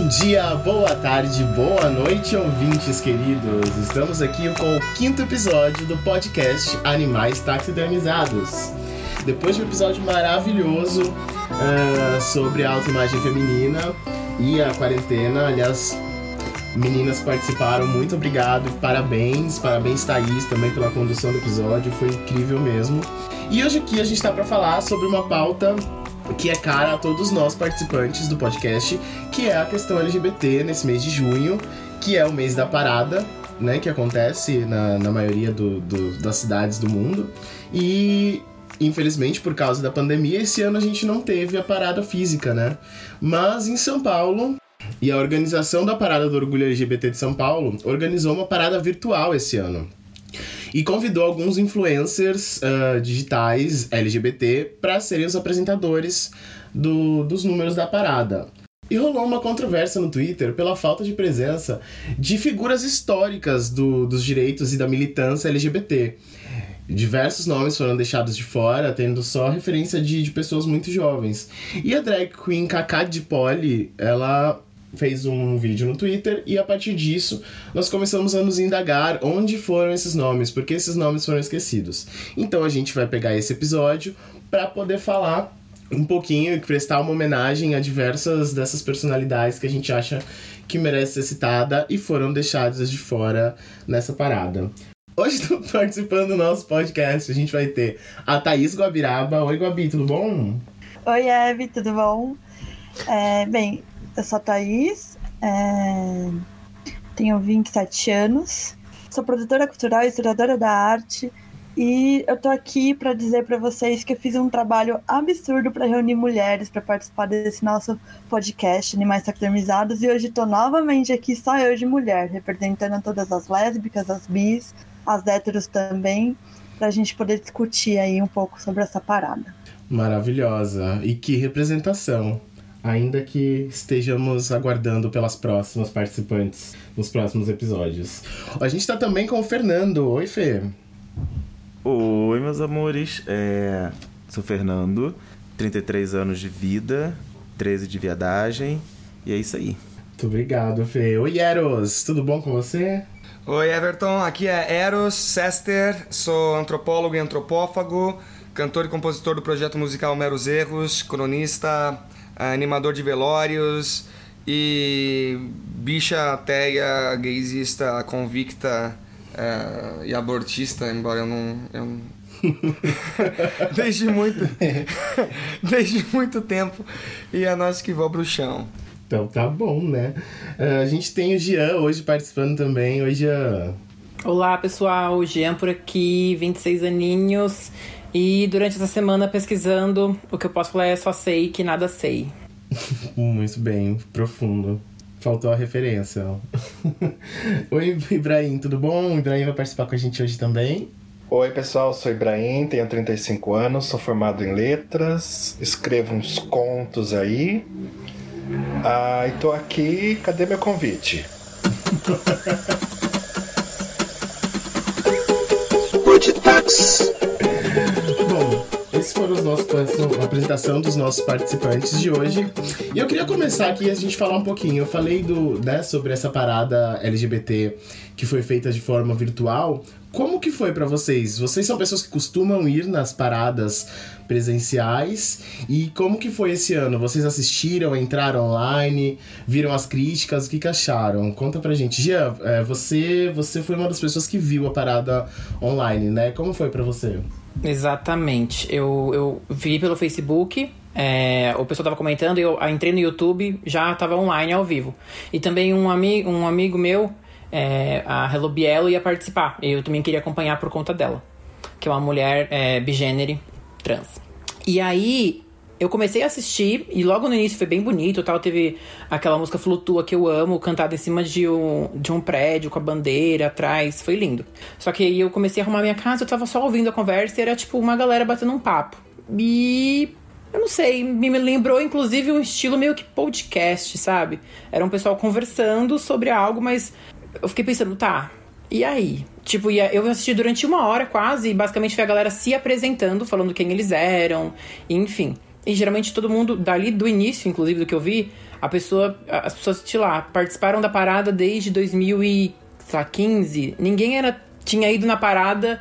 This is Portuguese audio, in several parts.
Bom dia, boa tarde, boa noite, ouvintes queridos. Estamos aqui com o quinto episódio do podcast Animais Taxidermizados. Depois de um episódio maravilhoso uh, sobre a autoimagem feminina e a quarentena, aliás, meninas participaram, muito obrigado, parabéns, parabéns Thaís também pela condução do episódio, foi incrível mesmo. E hoje aqui a gente está para falar sobre uma pauta que é cara a todos nós participantes do podcast, que é a questão LGBT nesse mês de junho, que é o mês da parada, né, que acontece na, na maioria do, do, das cidades do mundo. E infelizmente, por causa da pandemia, esse ano a gente não teve a parada física, né? Mas em São Paulo, e a organização da Parada do Orgulho LGBT de São Paulo organizou uma parada virtual esse ano e convidou alguns influencers uh, digitais LGBT para serem os apresentadores do, dos números da parada. E rolou uma controvérsia no Twitter pela falta de presença de figuras históricas do, dos direitos e da militância LGBT. Diversos nomes foram deixados de fora, tendo só referência de, de pessoas muito jovens. E a drag queen Kaká de ela fez um vídeo no Twitter e a partir disso nós começamos a nos indagar onde foram esses nomes, porque esses nomes foram esquecidos. Então a gente vai pegar esse episódio para poder falar um pouquinho e prestar uma homenagem a diversas dessas personalidades que a gente acha que merece ser citada e foram deixadas de fora nessa parada. Hoje estou participando do nosso podcast, a gente vai ter a Thaís Guabiraba. Oi, Guabi, tudo bom? Oi, Eve, tudo bom? É, bem, eu sou a Thaís, é... tenho 27 anos, sou produtora cultural e historiadora da arte. E eu tô aqui para dizer para vocês que eu fiz um trabalho absurdo para reunir mulheres para participar desse nosso podcast Animais Taxidermizados. E hoje tô novamente aqui, só eu de mulher, representando todas as lésbicas, as bis, as héteros também, para a gente poder discutir aí um pouco sobre essa parada. Maravilhosa. E que representação ainda que estejamos aguardando pelas próximas participantes nos próximos episódios. A gente está também com o Fernando. Oi, Fê. Oi, meus amores. É... Sou Fernando, 33 anos de vida, 13 de viadagem, e é isso aí. Muito obrigado, Fê. Oi, Eros. Tudo bom com você? Oi, Everton. Aqui é Eros Sester. Sou antropólogo e antropófago, cantor e compositor do projeto musical Meros Erros, cronista, animador de velórios e bicha ateia, gaysista, convicta uh, e abortista, embora eu não. Eu... desde muito. desde muito tempo. E é nós que vou pro chão. Então tá bom, né? Uh, a gente tem o Jean hoje participando também. Oi, Jean. Olá, pessoal. O Jean por aqui, 26 aninhos. E durante essa semana pesquisando, o que eu posso falar é só sei que nada sei. Muito bem, profundo. Faltou a referência. Oi, Ibrahim, tudo bom? O Ibrahim vai participar com a gente hoje também. Oi, pessoal, sou Ibrahim, tenho 35 anos, sou formado em letras, escrevo uns contos aí. Ah, e tô aqui, cadê meu convite? Esses foram os nossos, a apresentação dos nossos participantes de hoje. E eu queria começar aqui a gente falar um pouquinho. Eu falei do, né, sobre essa parada LGBT que foi feita de forma virtual. Como que foi para vocês? Vocês são pessoas que costumam ir nas paradas presenciais e como que foi esse ano? Vocês assistiram, entraram online, viram as críticas, o que, que acharam? Conta pra gente. Gia, é, você, você foi uma das pessoas que viu a parada online, né? Como foi para você? Exatamente. Eu, eu vi pelo Facebook, é, o pessoal tava comentando, eu entrei no YouTube, já tava online ao vivo. E também um, ami um amigo meu, é, a Hello Bielo, ia participar. Eu também queria acompanhar por conta dela. Que é uma mulher é, bigênero trans. E aí, eu comecei a assistir e logo no início foi bem bonito, tal, teve aquela música Flutua que eu amo, cantada em cima de um, de um prédio com a bandeira atrás, foi lindo. Só que aí eu comecei a arrumar minha casa, eu tava só ouvindo a conversa e era tipo uma galera batendo um papo. E eu não sei, me lembrou inclusive um estilo meio que podcast, sabe? Era um pessoal conversando sobre algo, mas eu fiquei pensando, tá, e aí? Tipo, eu assisti durante uma hora quase, e basicamente foi a galera se apresentando, falando quem eles eram, enfim. E geralmente todo mundo, dali do início, inclusive, do que eu vi, a pessoa, as pessoas, sei lá, participaram da parada desde 2015. Ninguém era, tinha ido na parada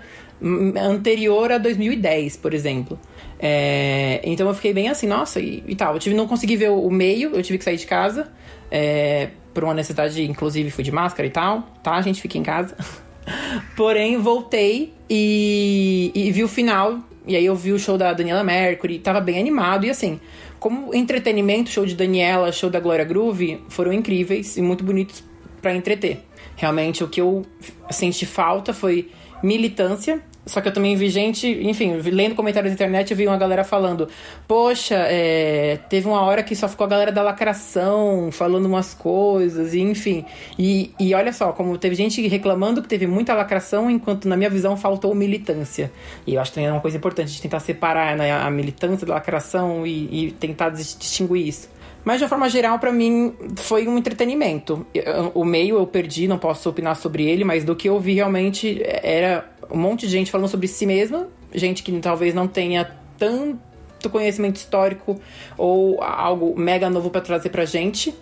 anterior a 2010, por exemplo. É, então eu fiquei bem assim, nossa, e, e tal. Eu tive, não consegui ver o, o, meio, eu tive que sair de casa. É, por uma necessidade, inclusive fui de máscara e tal, tá? A gente fica em casa. Porém, voltei e, e vi o final. E aí eu vi o show da Daniela Mercury, tava bem animado. E assim, como entretenimento, show de Daniela, show da Glória Groove foram incríveis e muito bonitos para entreter. Realmente, o que eu senti falta foi militância só que eu também vi gente, enfim, lendo comentários na internet, eu vi uma galera falando: Poxa, é, teve uma hora que só ficou a galera da lacração falando umas coisas, e enfim. E, e olha só, como teve gente reclamando que teve muita lacração, enquanto na minha visão faltou militância. E eu acho que é uma coisa importante de tentar separar né, a militância da lacração e, e tentar distinguir isso. Mas de uma forma geral, para mim, foi um entretenimento. O meio eu perdi, não posso opinar sobre ele, mas do que eu vi realmente era um monte de gente falando sobre si mesma, gente que talvez não tenha tanto conhecimento histórico ou algo mega novo para trazer pra gente.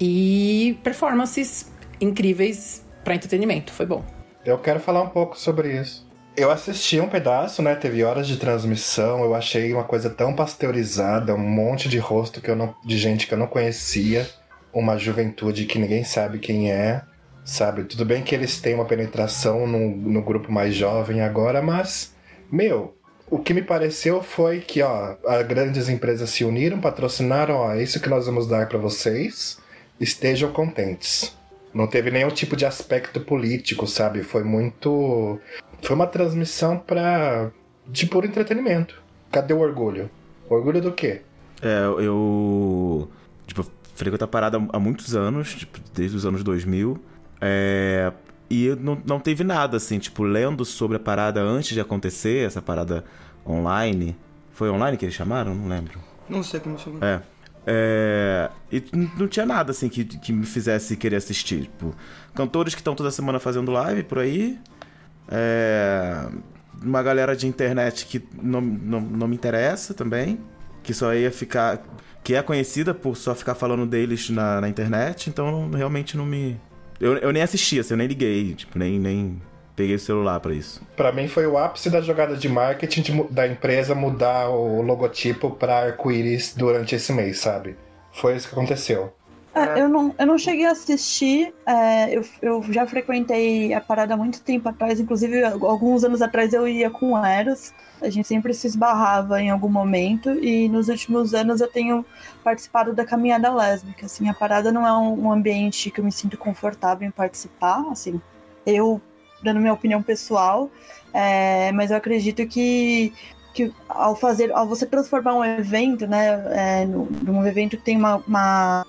E performances incríveis para entretenimento. Foi bom. Eu quero falar um pouco sobre isso. Eu assisti um pedaço, né? Teve horas de transmissão. Eu achei uma coisa tão pasteurizada, um monte de rosto que eu não, de gente que eu não conhecia, uma juventude que ninguém sabe quem é, sabe? Tudo bem que eles têm uma penetração no, no grupo mais jovem agora, mas meu, o que me pareceu foi que, ó, as grandes empresas se uniram, patrocinaram, ó, é isso que nós vamos dar para vocês, estejam contentes. Não teve nenhum tipo de aspecto político, sabe? Foi muito foi uma transmissão pra. de puro entretenimento. Cadê o orgulho? Orgulho do quê? É, eu. Tipo, frequento a parada há muitos anos, tipo, desde os anos 2000. É, e não, não teve nada, assim, tipo, lendo sobre a parada antes de acontecer, essa parada online. Foi online que eles chamaram? Não lembro. Não sei como chamou. É. É, e não tinha nada assim que, que me fizesse querer assistir. Tipo, cantores que estão toda semana fazendo live por aí, é, uma galera de internet que não, não, não me interessa também, que só ia ficar. que é conhecida por só ficar falando deles na, na internet, então realmente não me. Eu, eu nem assistia, assim, eu nem liguei, tipo, nem, nem peguei o celular para isso. Para mim foi o ápice da jogada de marketing de, da empresa mudar o logotipo para arco-íris durante esse mês, sabe? Foi isso que aconteceu. É, eu, não, eu não cheguei a assistir, é, eu, eu já frequentei a parada há muito tempo atrás, inclusive alguns anos atrás eu ia com o Eros, a gente sempre se esbarrava em algum momento, e nos últimos anos eu tenho participado da caminhada lésbica, assim, a parada não é um, um ambiente que eu me sinto confortável em participar, assim, eu, dando minha opinião pessoal, é, mas eu acredito que que ao fazer, ao você transformar um evento, né, é, num evento que tem uma, uma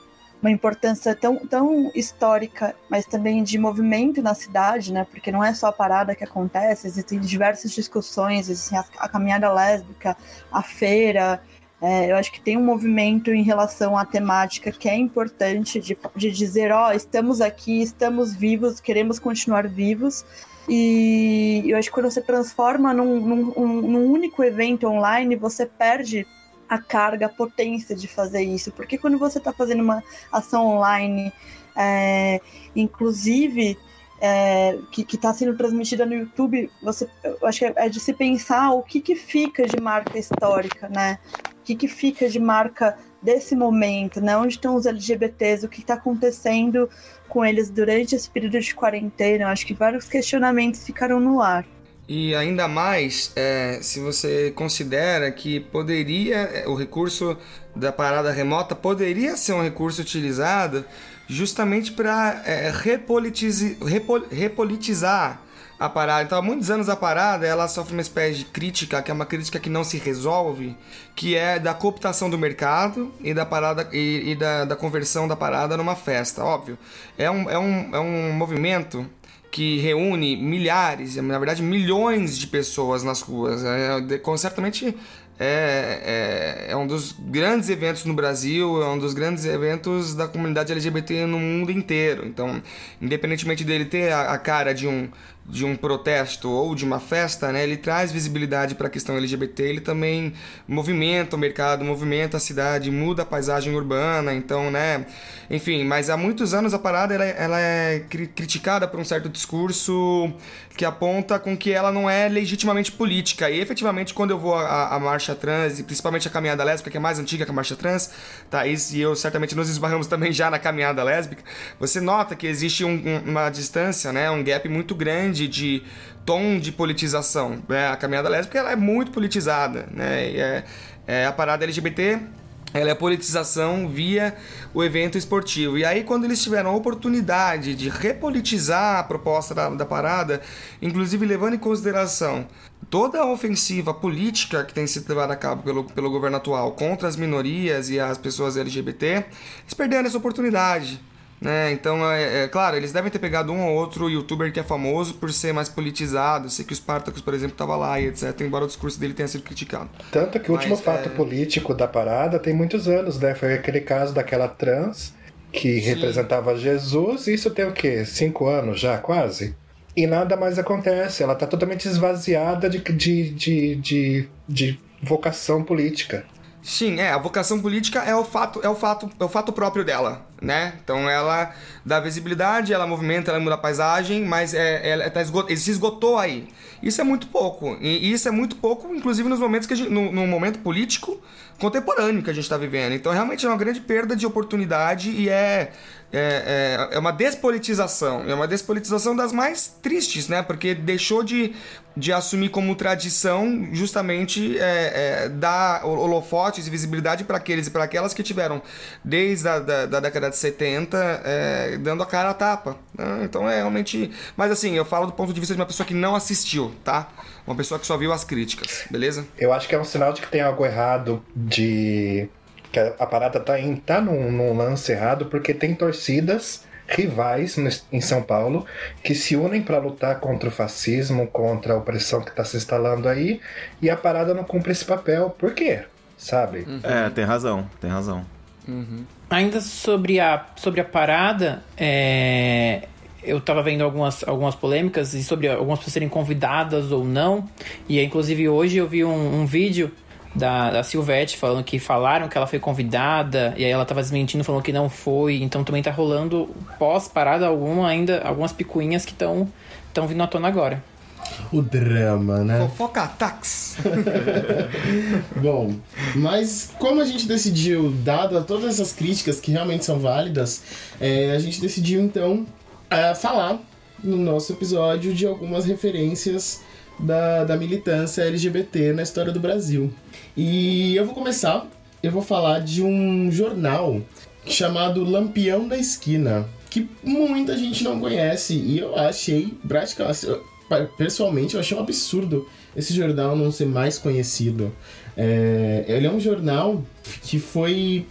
uma importância tão, tão histórica, mas também de movimento na cidade, né? Porque não é só a parada que acontece, existem diversas discussões, existem a, a caminhada lésbica, a feira. É, eu acho que tem um movimento em relação à temática que é importante de, de dizer, ó, oh, estamos aqui, estamos vivos, queremos continuar vivos. E eu acho que quando você transforma num, num, num único evento online, você perde a carga, a potência de fazer isso. Porque quando você está fazendo uma ação online, é, inclusive é, que está sendo transmitida no YouTube, você, eu acho que é de se pensar o que, que fica de marca histórica, né? Que, que fica de marca desse momento, né? Onde estão os LGBTs, o que está acontecendo com eles durante esse período de quarentena? Eu acho que vários questionamentos ficaram no ar. E ainda mais é, se você considera que poderia, é, o recurso da parada remota poderia ser um recurso utilizado justamente para é, repol, repolitizar a parada. Então, há muitos anos a parada ela sofre uma espécie de crítica, que é uma crítica que não se resolve, que é da cooptação do mercado e da parada e, e da, da, conversão da parada numa festa. Óbvio, é um, é um, é um movimento que reúne milhares, na verdade milhões de pessoas nas ruas. É, com, certamente é, é, é, um dos grandes eventos no Brasil, é um dos grandes eventos da comunidade LGBT no mundo inteiro. Então, independentemente dele ter a, a cara de um de um protesto ou de uma festa, né, ele traz visibilidade para a questão LGBT, ele também movimenta o mercado, movimenta a cidade, muda a paisagem urbana, então, né, enfim, mas há muitos anos a parada ela, ela é criticada por um certo discurso que aponta com que ela não é legitimamente política, e efetivamente quando eu vou à, marcha trans, e principalmente a caminhada lésbica, que é mais antiga que a marcha trans, Thaís e eu certamente nos esbarramos também já na caminhada lésbica, você nota que existe um, uma distância, né, um gap muito grande grande de tom de politização. Né? A caminhada lésbica ela é muito politizada. Né? É, é, a parada LGBT ela é a politização via o evento esportivo. E aí, quando eles tiveram a oportunidade de repolitizar a proposta da, da, parada, inclusive levando em consideração toda a ofensiva política que tem sido levada a cabo pelo, pelo governo atual contra as minorias e as pessoas LGBT, eles perderam essa oportunidade. Né? Então, é, é, claro, eles devem ter pegado um ou outro youtuber que é famoso por ser mais politizado. sei que o Spartacus, por exemplo, estava lá e etc. Embora o discurso dele tenha sido criticado. Tanto que o último fato é... político da parada tem muitos anos, né? Foi aquele caso daquela trans que Sim. representava Jesus. Isso tem o quê? Cinco anos já, quase? E nada mais acontece. Ela está totalmente esvaziada de, de, de, de, de vocação política. Sim, é, a vocação política é o fato, é o fato, é o fato próprio dela, né? Então ela dá visibilidade, ela movimenta, ela muda a paisagem, mas é, ela tá esgot, se esgotou aí. Isso é muito pouco. E isso é muito pouco, inclusive nos momentos que gente, no, no, momento político contemporâneo que a gente está vivendo. Então realmente é uma grande perda de oportunidade e é é, é, é, uma despolitização. É uma despolitização das mais tristes, né? Porque deixou de, de assumir como tradição justamente é, é, dar holofotes e visibilidade para aqueles e para aquelas que tiveram desde a da, da década de 70 é, dando a cara a tapa. Né? Então é realmente. Mas assim, eu falo do ponto de vista de uma pessoa que não assistiu, tá? Uma pessoa que só viu as críticas, beleza? Eu acho que é um sinal de que tem algo errado de que a, parada tá, em, tá num, num lance errado porque tem torcidas rivais em São Paulo que se unem para lutar contra o fascismo, contra a opressão que está se instalando aí, e a parada não cumpre esse papel. Por quê? Sabe? Uhum. É, tem razão, tem razão. Uhum. Ainda sobre a, sobre a parada, é, eu estava vendo algumas, algumas polêmicas e sobre algumas pessoas serem convidadas ou não. E inclusive hoje eu vi um, um vídeo da, da Silvete falando que falaram que ela foi convidada e aí ela tava desmentindo falando que não foi. Então também tá rolando pós-parada alguma ainda, algumas picuinhas que estão estão vindo à tona agora. O drama, né? Fofoca ataques. Bom, mas como a gente decidiu, dado a todas essas críticas que realmente são válidas, é, a gente decidiu então é, falar no nosso episódio de algumas referências da, da militância LGBT na história do Brasil. E eu vou começar, eu vou falar de um jornal chamado Lampião da Esquina, que muita gente não conhece e eu achei praticamente pessoalmente eu achei um absurdo esse jornal não ser mais conhecido. É, ele é um jornal que foi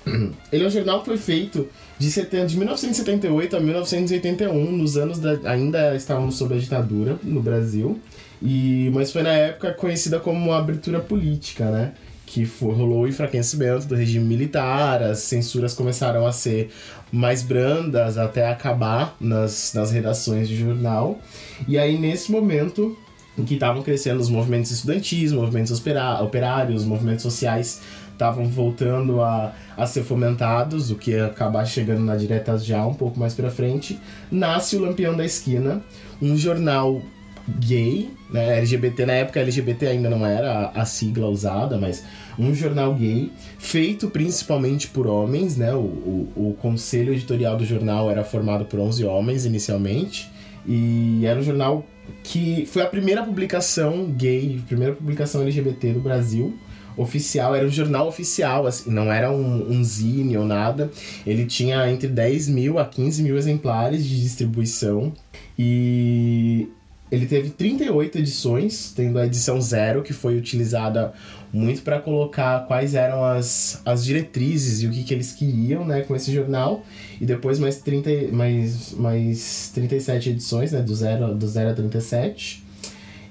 ele é um jornal que foi feito de, setembro, de 1978 a 1981, nos anos da, ainda estávamos sob a ditadura no Brasil. E, mas foi na época conhecida como uma abertura política, né? Que rolou o enfraquecimento do regime militar, as censuras começaram a ser mais brandas até acabar nas, nas redações de jornal. E aí, nesse momento em que estavam crescendo os movimentos estudantis, movimentos operários, movimentos sociais estavam voltando a, a ser fomentados, o que ia acabar chegando na direta já um pouco mais para frente, nasce o Lampião da Esquina, um jornal gay, né? LGBT na época LGBT ainda não era a, sigla usada, mas um jornal gay feito principalmente por homens, né? O, o, o, conselho editorial do jornal era formado por 11 homens inicialmente e era um jornal que foi a primeira publicação gay, primeira publicação LGBT do Brasil oficial, era um jornal oficial, assim, não era um, um zine ou nada. Ele tinha entre 10 mil a 15 mil exemplares de distribuição. E ele teve 38 edições, tendo a edição zero, que foi utilizada muito para colocar quais eram as, as diretrizes e o que, que eles queriam né, com esse jornal. E depois mais, 30, mais, mais 37 edições, né, do 0 do zero a 37.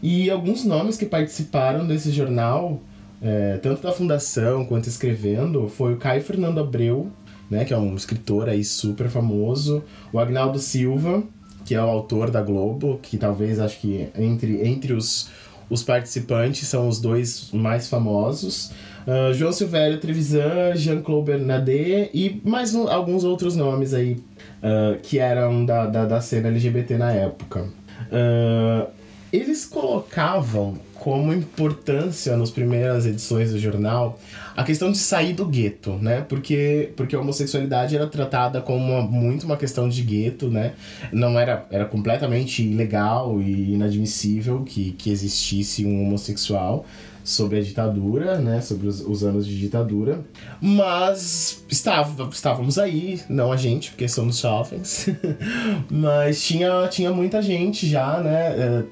E alguns nomes que participaram desse jornal, é, tanto da fundação quanto escrevendo, foi o Caio Fernando Abreu, né, que é um escritor aí super famoso, o Agnaldo Silva, que é o autor da Globo, que talvez acho que entre, entre os, os participantes são os dois mais famosos. Uh, João Silvério Trevisan, Jean-Claude Bernadette e mais um, alguns outros nomes aí uh, que eram da, da, da, cena LGBT na época. Uh, eles colocavam como importância nas primeiras edições do jornal a questão de sair do gueto, né? Porque, porque a homossexualidade era tratada como uma, muito uma questão de gueto, né? Não era, era completamente ilegal e inadmissível que, que existisse um homossexual sobre a ditadura, né, sobre os, os anos de ditadura, mas estava, estávamos aí, não a gente, porque somos jovens, mas tinha, tinha muita gente já, né,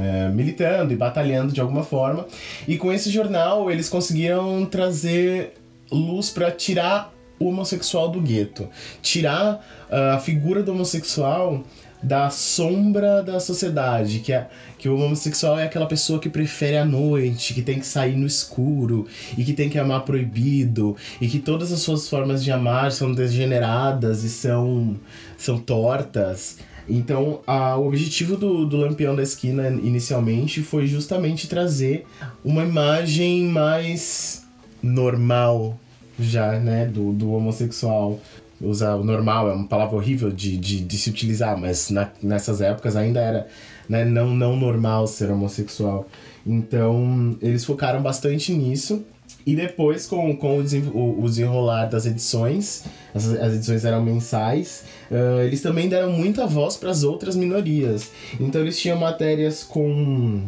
é, militando e batalhando de alguma forma, e com esse jornal eles conseguiram trazer luz para tirar o homossexual do gueto, tirar uh, a figura do homossexual da sombra da sociedade, que é que o homossexual é aquela pessoa que prefere a noite, que tem que sair no escuro e que tem que amar proibido e que todas as suas formas de amar são degeneradas e são são tortas. Então, a, o objetivo do, do Lampião da Esquina inicialmente foi justamente trazer uma imagem mais normal já, né, do, do homossexual usar o normal, é uma palavra horrível de, de, de se utilizar, mas na, nessas épocas ainda era né, não, não normal ser homossexual. Então, eles focaram bastante nisso. E depois, com, com o, desenrolar das edições, as, as edições eram mensais, uh, eles também deram muita voz para as outras minorias. Então, eles tinham matérias com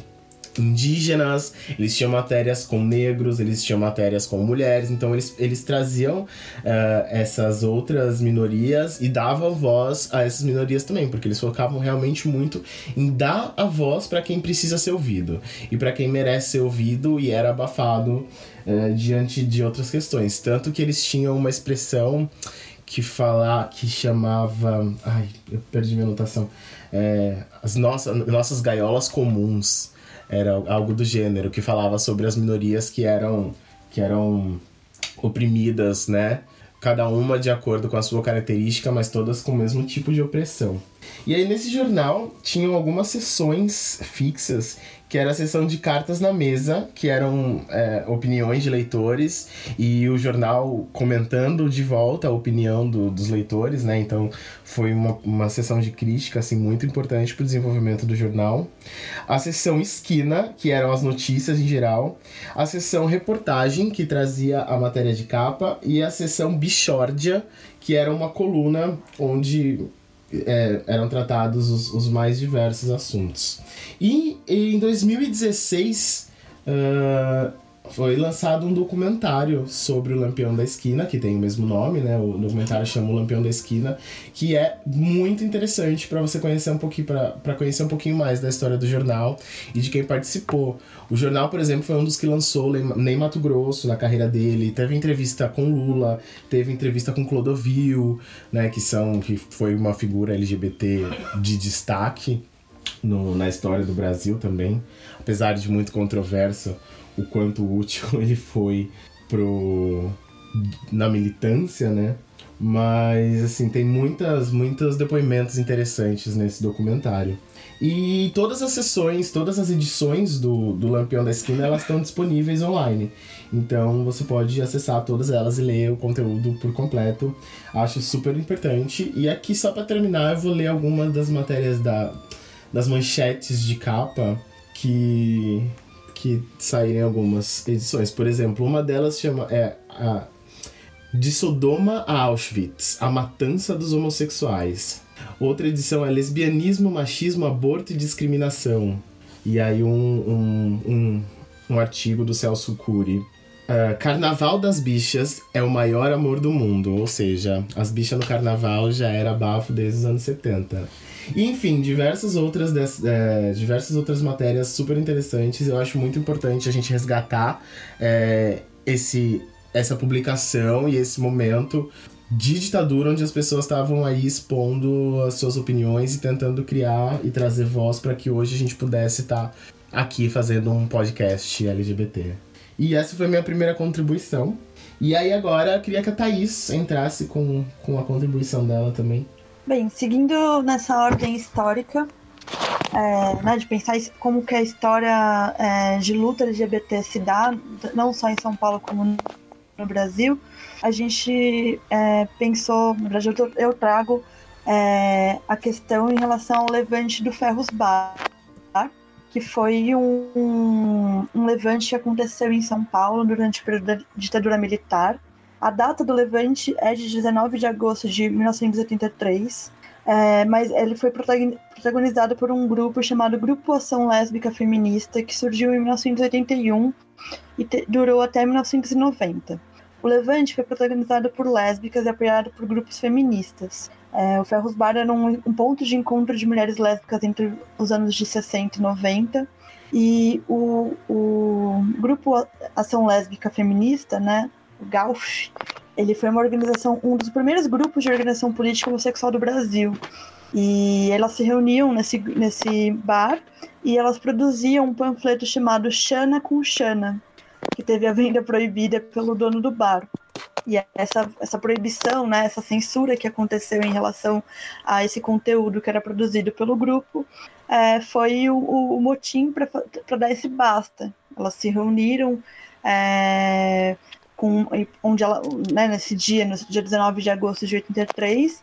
indígenas, eles tinham matérias com negros, eles tinham matérias com mulheres, então eles, eles traziam uh, essas outras minorias e davam voz a essas minorias também, porque eles focavam realmente muito em dar a voz para quem precisa ser ouvido e para quem merece ser ouvido e era abafado uh, diante de outras questões. Tanto que eles tinham uma expressão que falar que chamava. Ai, eu perdi minha anotação. É, as nossas, nossas gaiolas comuns era algo do gênero que falava sobre as minorias que eram que eram oprimidas, né? Cada uma de acordo com a sua característica, mas todas com o mesmo tipo de opressão. E aí nesse jornal tinham algumas sessões fixas que era a sessão de cartas na mesa, que eram é, opiniões de leitores e o jornal comentando de volta a opinião do, dos leitores, né? Então foi uma, uma sessão de crítica assim, muito importante para o desenvolvimento do jornal. A sessão esquina, que eram as notícias em geral. A sessão reportagem, que trazia a matéria de capa. E a sessão bichórdia, que era uma coluna onde é, eram tratados os, os, mais diversos assuntos. E em 2016 uh, foi lançado um documentário sobre o Lampião da Esquina, que tem o mesmo nome, né? O documentário chama o Lampião da Esquina, que é muito interessante para você conhecer um pouquinho para conhecer um pouquinho mais da história do jornal e de quem participou. O jornal, por exemplo, foi um dos que lançou Ney Mato Grosso na carreira dele. Teve entrevista com Lula, teve entrevista com Clodovil, né, que são que foi uma figura LGBT de destaque no, na história do Brasil também, apesar de muito controverso o quanto útil ele foi pro na militância, né? Mas assim, tem muitas muitos depoimentos interessantes nesse documentário. E todas as sessões, todas as edições do, do Lampião da Esquina, elas estão disponíveis online. Então você pode acessar todas elas e ler o conteúdo por completo. Acho super importante. E aqui, só para terminar, eu vou ler algumas das matérias da, das manchetes de capa que, que saíram em algumas edições. Por exemplo, uma delas chama é a De Sodoma a Auschwitz, a matança dos homossexuais. Outra edição é Lesbianismo, Machismo, Aborto e Discriminação. E aí um, um, um, um artigo do Celso Cury. Uh, carnaval das bichas é o maior amor do mundo, ou seja, as bichas no carnaval já era bafo desde os anos 70. E, enfim, diversas outras, é, diversas outras matérias super interessantes. Eu acho muito importante a gente resgatar é, esse, essa publicação e esse momento de ditadura onde as pessoas estavam aí expondo as suas opiniões e tentando criar e trazer voz para que hoje a gente pudesse estar tá aqui fazendo um podcast LGBT. E essa foi a minha primeira contribuição. E aí agora eu queria que a Thaís entrasse com, com a contribuição dela também. Bem, seguindo nessa ordem histórica, é, né, de pensar como que a história é, de luta LGBT se dá, não só em São Paulo como no Brasil, a gente é, pensou, no Brasil eu trago é, a questão em relação ao levante do Ferros Bar, que foi um, um, levante que aconteceu em São Paulo durante a ditadura militar. A data do levante é de 19 de agosto de 1983, é, mas ele foi protagonizado por um grupo chamado Grupo Ação Lésbica Feminista, que surgiu em 1981 e durou até 1990. O levante foi protagonizado por lésbicas e apoiado por grupos feministas. É, o Ferros Bar era um, um, ponto de encontro de mulheres lésbicas entre os anos de 60 e 90. E o, o grupo Ação Lésbica Feminista, né, GALF, ele foi uma organização, um dos primeiros grupos de organização política homossexual do Brasil. E elas se reuniam nesse, nesse bar e elas produziam um panfleto chamado Xana com Xana, que teve a venda proibida pelo dono do bar. E essa, essa proibição, né, essa censura que aconteceu em relação a esse conteúdo que era produzido pelo grupo, é, foi o, o motim para dar esse basta. Elas se reuniram, é, com, onde ela, né, nesse dia, no dia 19 de agosto de 83,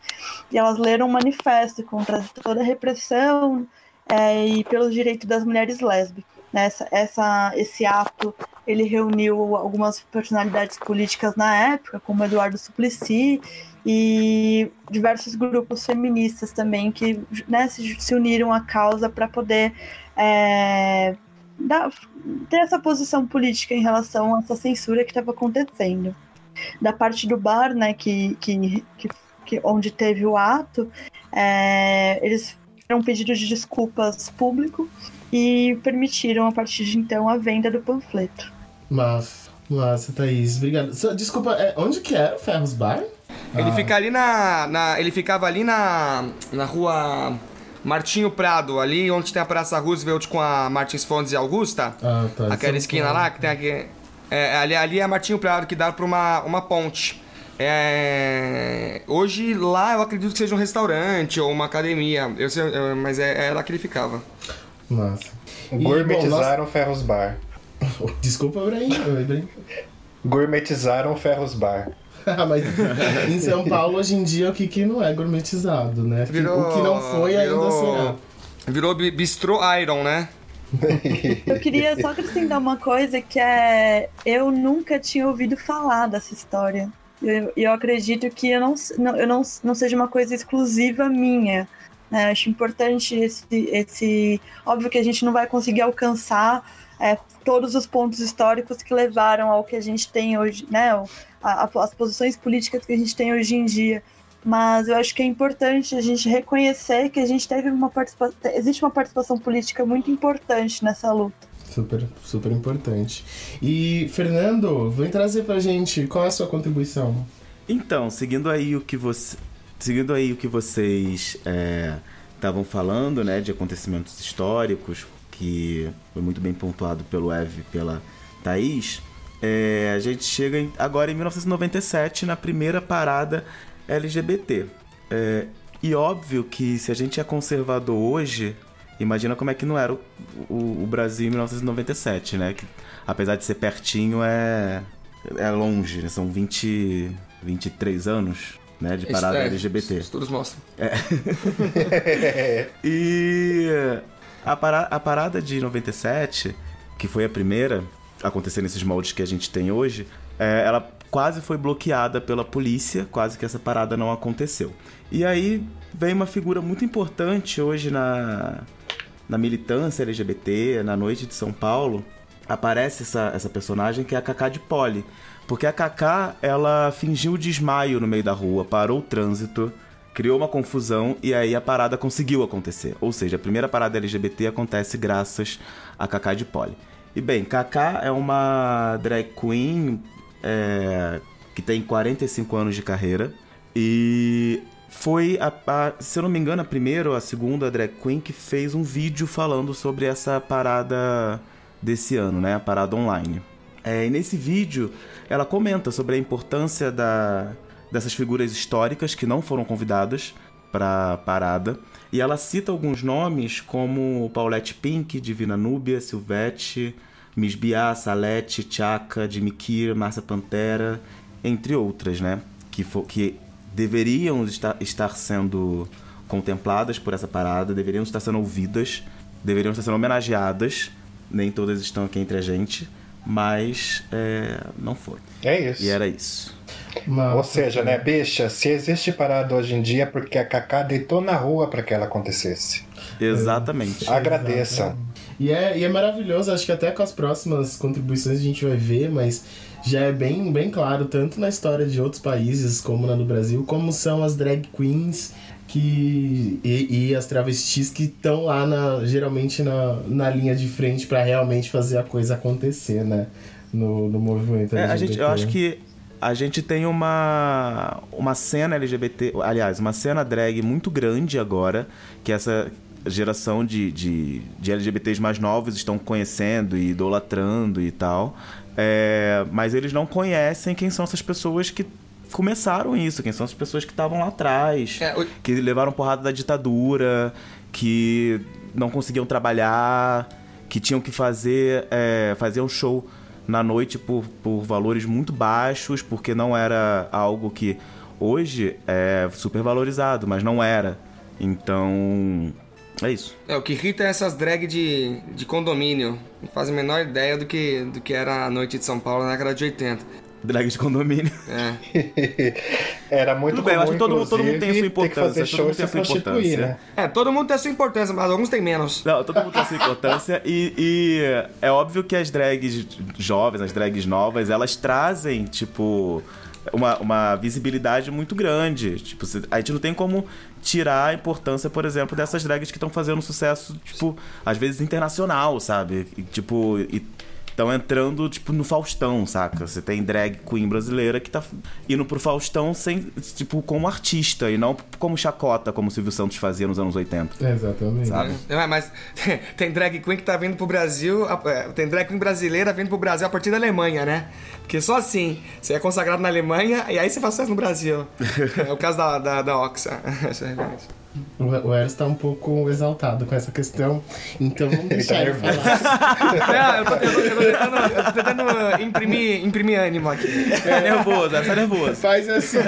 e elas leram um manifesto contra toda a repressão é, e pelos direitos das mulheres lésbicas. Essa, essa, esse ato ele reuniu algumas personalidades políticas na época, como Eduardo Suplicy e diversos grupos feministas também que né, se, se, uniram à causa para poder é, dar, ter essa posição política em relação a essa censura que estava acontecendo. Da parte do bar, né, que, que, que, que onde teve o ato, é, eles fizeram um pedido de desculpas público e permitiram a partir de então a venda do panfleto. Massa, massa, Thaís, obrigado. Desculpa, é, onde que era o Ferros Bar? Ele ah. fica ali na, na, Ele ficava ali na. na rua. Martinho Prado, ali onde tem a Praça Roosevelt com a Martins Fontes e Augusta. Ah, tá. Aquela esquina lá que tem aqui. É, ali, ali é Martinho Prado que dá pra uma, uma ponte. É, hoje lá eu acredito que seja um restaurante ou uma academia, eu sei, mas é, é lá que ele ficava. Massa. Gourmetizaram nós... Ferros Bar. Desculpa, Ibrahim. Gourmetizaram Ferros Bar. Mas em São Paulo, hoje em dia, o que, que não é gourmetizado, né? Virou, o que não foi virou, ainda será. Virou bistrô Iron, né? Eu queria só acrescentar uma coisa que é... Eu nunca tinha ouvido falar dessa história. E eu, eu, acredito que eu não, não, eu não, não seja uma coisa exclusiva minha. Né? Acho importante esse, esse. Óbvio que a gente não vai conseguir alcançar é, todos os pontos históricos que levaram ao que a gente tem hoje, né? A, a, as posições políticas que a gente tem hoje em dia. Mas eu acho que é importante a gente reconhecer que a gente teve uma participação. Existe uma participação política muito importante nessa luta. Super, super importante. E, Fernando, vem trazer pra gente qual é a sua contribuição. Então, seguindo aí o que você seguindo aí o que vocês estavam é, falando, né, de acontecimentos históricos, que foi muito bem pontuado pelo Ev e pela Thaís, é, a gente chega em, agora em 1997 na primeira parada LGBT. É, e óbvio que se a gente é conservador hoje, imagina como é que não era o, o, o Brasil em 1997, né? Que, apesar de ser pertinho, é, é longe, né? são 20, 23 anos né, de parada é, LGBT. Estudos mostram. É. e a, para, a parada de 97, que foi a primeira a acontecer nesses moldes que a gente tem hoje, é, ela quase foi bloqueada pela polícia, quase que essa parada não aconteceu. E aí vem uma figura muito importante hoje na, na militância LGBT, na noite de São Paulo, aparece essa, essa personagem que é a Cacá de Poli, porque a Kaká, ela fingiu desmaio no meio da rua, parou o trânsito, criou uma confusão e aí a parada conseguiu acontecer. Ou seja, a primeira parada LGBT acontece graças a Kaká de Poli. E bem, Kaká é uma drag queen é, que tem 45 anos de carreira e foi, a, a, se eu não me engano, a primeira ou a segunda drag queen que fez um vídeo falando sobre essa parada desse ano, né? A parada online. É, e nesse vídeo ela comenta sobre a importância da, dessas figuras históricas que não foram convidadas pra parada. E ela cita alguns nomes como Paulette Pink, Divina Núbia, Silvete, Miss Bia, Salete, Chaka, Jimmy Kier, Márcia Pantera, entre outras, né? Que, fo- que deveriam estar, estar sendo contempladas por essa parada, deveriam estar sendo ouvidas, deveriam estar sendo homenageadas. Nem todas estão aqui entre a gente, mas é, não foram. É isso. E era isso. Ou seja, né, bicha, se existe parada hoje em dia é porque a Kaká deitou na rua para que ela acontecesse. Exatamente. Agradeçam. E é, e é maravilhoso, acho que até com as próximas contribuições a gente vai ver, mas já é bem, bem claro, tanto na história de outros países como na do Brasil, como são as drag queens que e, e as travestis que estão lá na, geralmente na, na linha de frente pra realmente fazer a coisa acontecer, né? No, no movimento É, a gente, eu LGBT. acho que a gente tem uma, uma cena LGBT, aliás, uma cena drag muito grande agora, que essa geração de, de, de LGBTs mais novos estão conhecendo e idolatrando e tal. É, mas eles não conhecem quem são essas pessoas que começaram isso, quem são as pessoas que estavam lá atrás, É, o- que levaram porrada da ditadura, que não conseguiam trabalhar, que tinham que fazer, é, fazer um show na noite por, por valores muito baixos, porque não era algo que hoje é super valorizado, mas não era. Então, é isso. É, o que irrita é essas drag de, de condomínio. Não fazem a menor ideia do que, do que era a noite de São Paulo na década de 80. Drag de condomínio. É. Era muito Tudo bem, eu comum, acho que todo mundo- todo mundo tem a sua importância, todo mundo tem a sua importância. né? É, todo mundo tem a sua importância, mas alguns têm menos. Não, todo mundo tem sua importância e, e é óbvio que as drags jovens, as drags novas, elas trazem, tipo, uma, uma visibilidade muito grande. Tipo, a gente não tem como tirar a importância, por exemplo, dessas drags que estão fazendo sucesso, tipo, às vezes internacional, sabe? E, tipo, e estão entrando, tipo, no Faustão, saca? Você tem drag queen brasileira que tá indo pro Faustão sem, tipo, como artista e não como chacota, como o Silvio Santos fazia nos anos 80. Exatamente. Sabe? É, mas tem drag queen que tá vindo pro Brasil, é, tem drag queen brasileira vindo pro Brasil a partir da Alemanha, né? Porque só assim, você é consagrado na Alemanha e aí você faz sucesso no Brasil. É o caso da, da, da Oxa. É. O, Eros tá um pouco exaltado com essa questão, então vamos deixar tá ele nervoso. falar. Não, eu tô, eu tô- eu tô tentando, eu tô tentando imprimir, imprimir ânimo aqui. Tá nervoso, tá nervoso. Faz assim.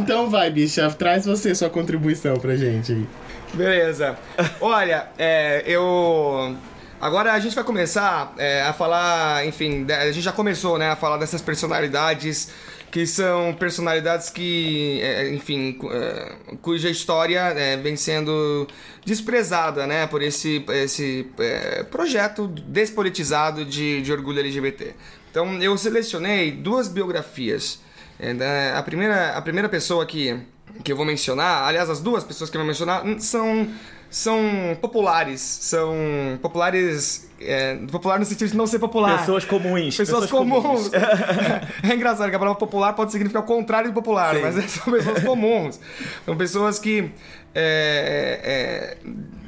Então vai, bicha, traz você sua contribuição pra gente aí. Beleza. Olha, é, eu. Agora a gente vai começar é, a falar, enfim, a gente já começou, né, a falar dessas personalidades que são personalidades que, é, enfim, cu- é, cuja história é, vem sendo desprezada, né, por esse, esse é, projeto despolitizado de, de orgulho LGBT. Então eu selecionei duas biografias. É, da- a, primeira, a primeira pessoa que, que eu vou mencionar, aliás, as duas pessoas que eu vou mencionar hum, são, são populares. São populares. É, popular no sentido de não ser popular. Pessoas comuns. Pessoas, comuns. é engraçado que a palavra popular pode significar o contrário de popular, Sim. mas são pessoas comuns. São pessoas que é, é,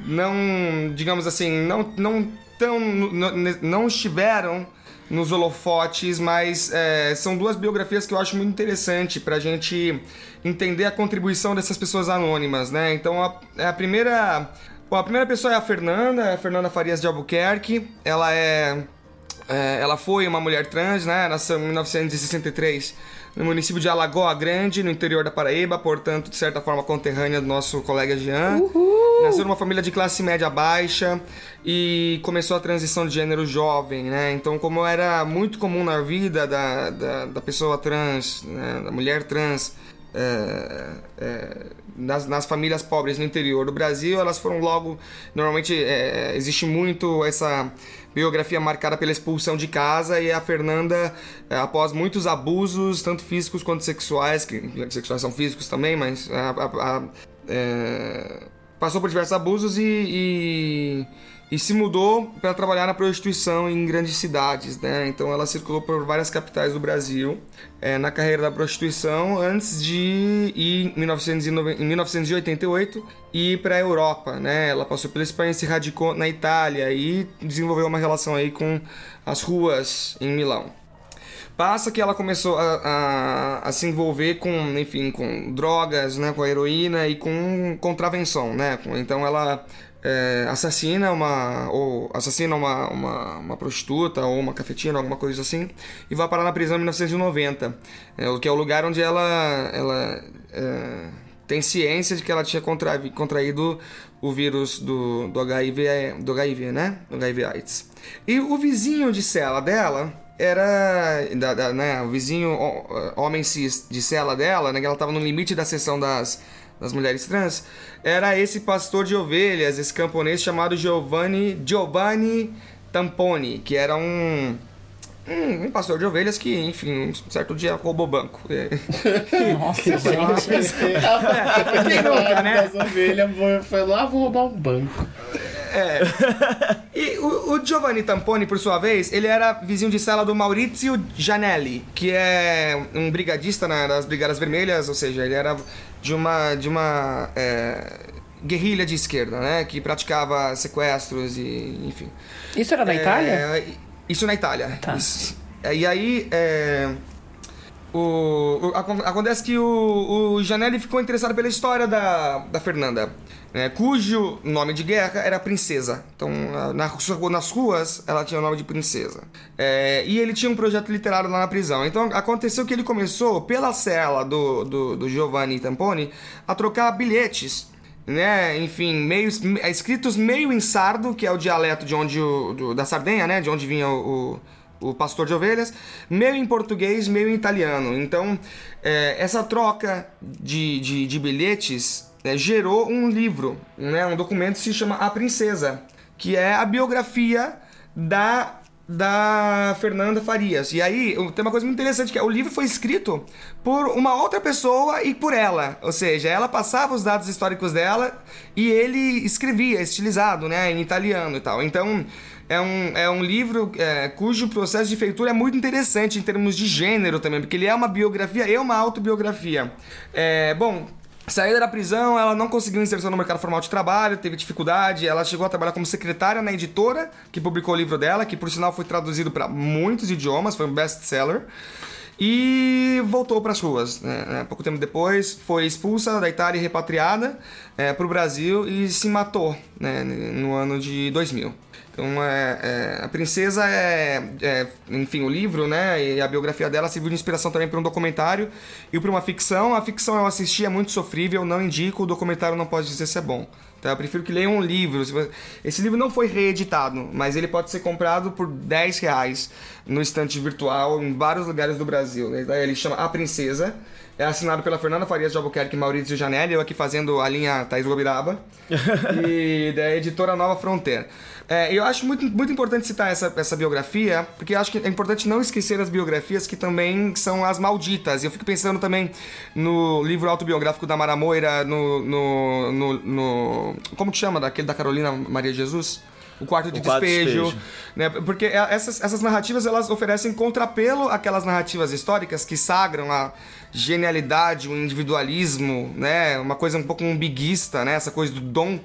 não, digamos assim, não, não, tão, não, não estiveram nos holofotes, mas é, são duas biografias que eu acho muito interessante para a gente entender a contribuição dessas pessoas anônimas, né? Então a, a primeira Bom, a primeira pessoa é a Fernanda, a Fernanda Farias de Albuquerque. Ela é, é, ela foi uma mulher trans, né? Nasceu em 1963 no município de Alagoa Grande, no interior da Paraíba, portanto, de certa forma conterrânea do nosso colega Jean. Nasceu numa família de classe média baixa e começou a transição de gênero jovem, né? Então, como era muito comum na vida da, da, da pessoa trans, né? da mulher trans, é, é, nas, nas famílias pobres no interior do Brasil, elas foram logo. Normalmente é, existe muito essa biografia marcada pela expulsão de casa e a Fernanda, é, após muitos abusos, tanto físicos quanto sexuais, que sexuais são físicos também, mas a- a- a- é, passou por diversos abusos e, e, e se mudou para trabalhar na prostituição em grandes cidades, né? Então ela circulou por várias capitais do Brasil é, na carreira da prostituição antes de ir em, 1909 em 1988 ir para a Europa, né? Ela passou pela Espanha, se radicou na Itália e desenvolveu uma relação aí com as ruas em Milão. Passa que ela começou a, a, a, se envolver com, enfim, com drogas, né, com heroína e com contravenção, né? Então ela é, assassina uma ou assassina uma, uma, uma, prostituta ou uma cafetina, alguma coisa assim, e vai parar na prisão em 1990, é, o que é o lugar onde ela ela é, tem ciência de que ela tinha contra, contraído o vírus do, do HIV, do HIV, né? Do HIV AIDS. E o vizinho de cela dela era da, da, né, o vizinho homem cis de cela dela, né, que ela estava no limite da sessão das, das mulheres trans, era esse pastor de ovelhas, esse camponês chamado Giovanni, Giovanni Tamponi, que era um um, um, pastor de ovelhas que, enfim, um certo dia roubou banco. Nossa, gente. é, quem nunca, né? As ovelhas foi lá, vou roubar um banco. É. E o, o, Giovanni Tamponi, por sua vez, ele era vizinho de cela do Maurizio Janelli, que é um brigadista nas das Brigadas Vermelhas, ou seja, ele era de uma, de uma é, guerrilha de esquerda, né? Que praticava sequestros e, enfim. Isso era na é, Itália? Isso na Itália. Tá. Isso. E aí, é, o, o, acontece que o, o Janelli ficou interessado pela história da, da Fernanda, né, cujo nome de guerra era Princesa. Então, na, nas ruas, ela tinha o nome de Princesa. É, e ele tinha um projeto literário lá na prisão. Então, aconteceu que ele começou, pela cela do, do, do Giovanni Tamponi, a trocar bilhetes né, enfim, meio, escritos meio em sardo, que é o dialeto de onde o, do, da Sardenha, né, de onde vinha o, o, o, pastor de ovelhas, meio em português, meio em italiano. Então, é, essa troca de, de, de bilhetes é, gerou um livro, né, um documento que se chama A Princesa, que é a biografia da da Fernanda Farias. E aí, tem uma coisa muito interessante que é, o livro foi escrito por uma outra pessoa e por ela. Ou seja, ela passava os dados históricos dela e ele escrevia, estilizado, né, em italiano e tal. Então, é um, é um livro é, cujo processo de feitura é muito interessante em termos de gênero também, porque ele é uma biografia e uma autobiografia. É, bom, Saída da prisão, ela não conseguiu inserção no mercado formal de trabalho, teve dificuldade. Ela chegou a trabalhar como secretária na editora que publicou o livro dela, que por sinal foi traduzido para muitos idiomas, foi um best-seller. E voltou para as ruas. Né, né? Pouco tempo depois, foi expulsa da Itália e repatriada é, para o Brasil e se matou né, no ano de 2000. Então, é, é, a princesa é, é, enfim, o livro, né, e a biografia dela serviu de inspiração também para um documentário e para uma ficção. A ficção eu assisti, é muito sofrível, não indico, o documentário não pode dizer se é bom. Então, eu prefiro que leiam um livro. Esse livro não foi reeditado, mas ele pode ser comprado por 10 reais no estante virtual em vários lugares do Brasil. Né? Ele chama A Princesa. É assinado pela Fernanda Farias de Albuquerque e Maurício Janelli, eu aqui fazendo a linha Thaís Gobiraba. e da editora Nova Fronteira. É, eu acho muito, muito importante citar essa, essa biografia, porque eu acho que é importante não esquecer as biografias que também são as malditas. E eu fico pensando também no livro autobiográfico da Mara Moira, no. no, no, no como que chama? Daquele da Carolina Maria Jesus? o quarto de o despejo, despejo, né? Porque é, essas, essas narrativas elas oferecem contrapelo àquelas narrativas históricas que sagram a genialidade, o individualismo, né? Uma coisa um pouco umbiguista, né? Essa coisa do dom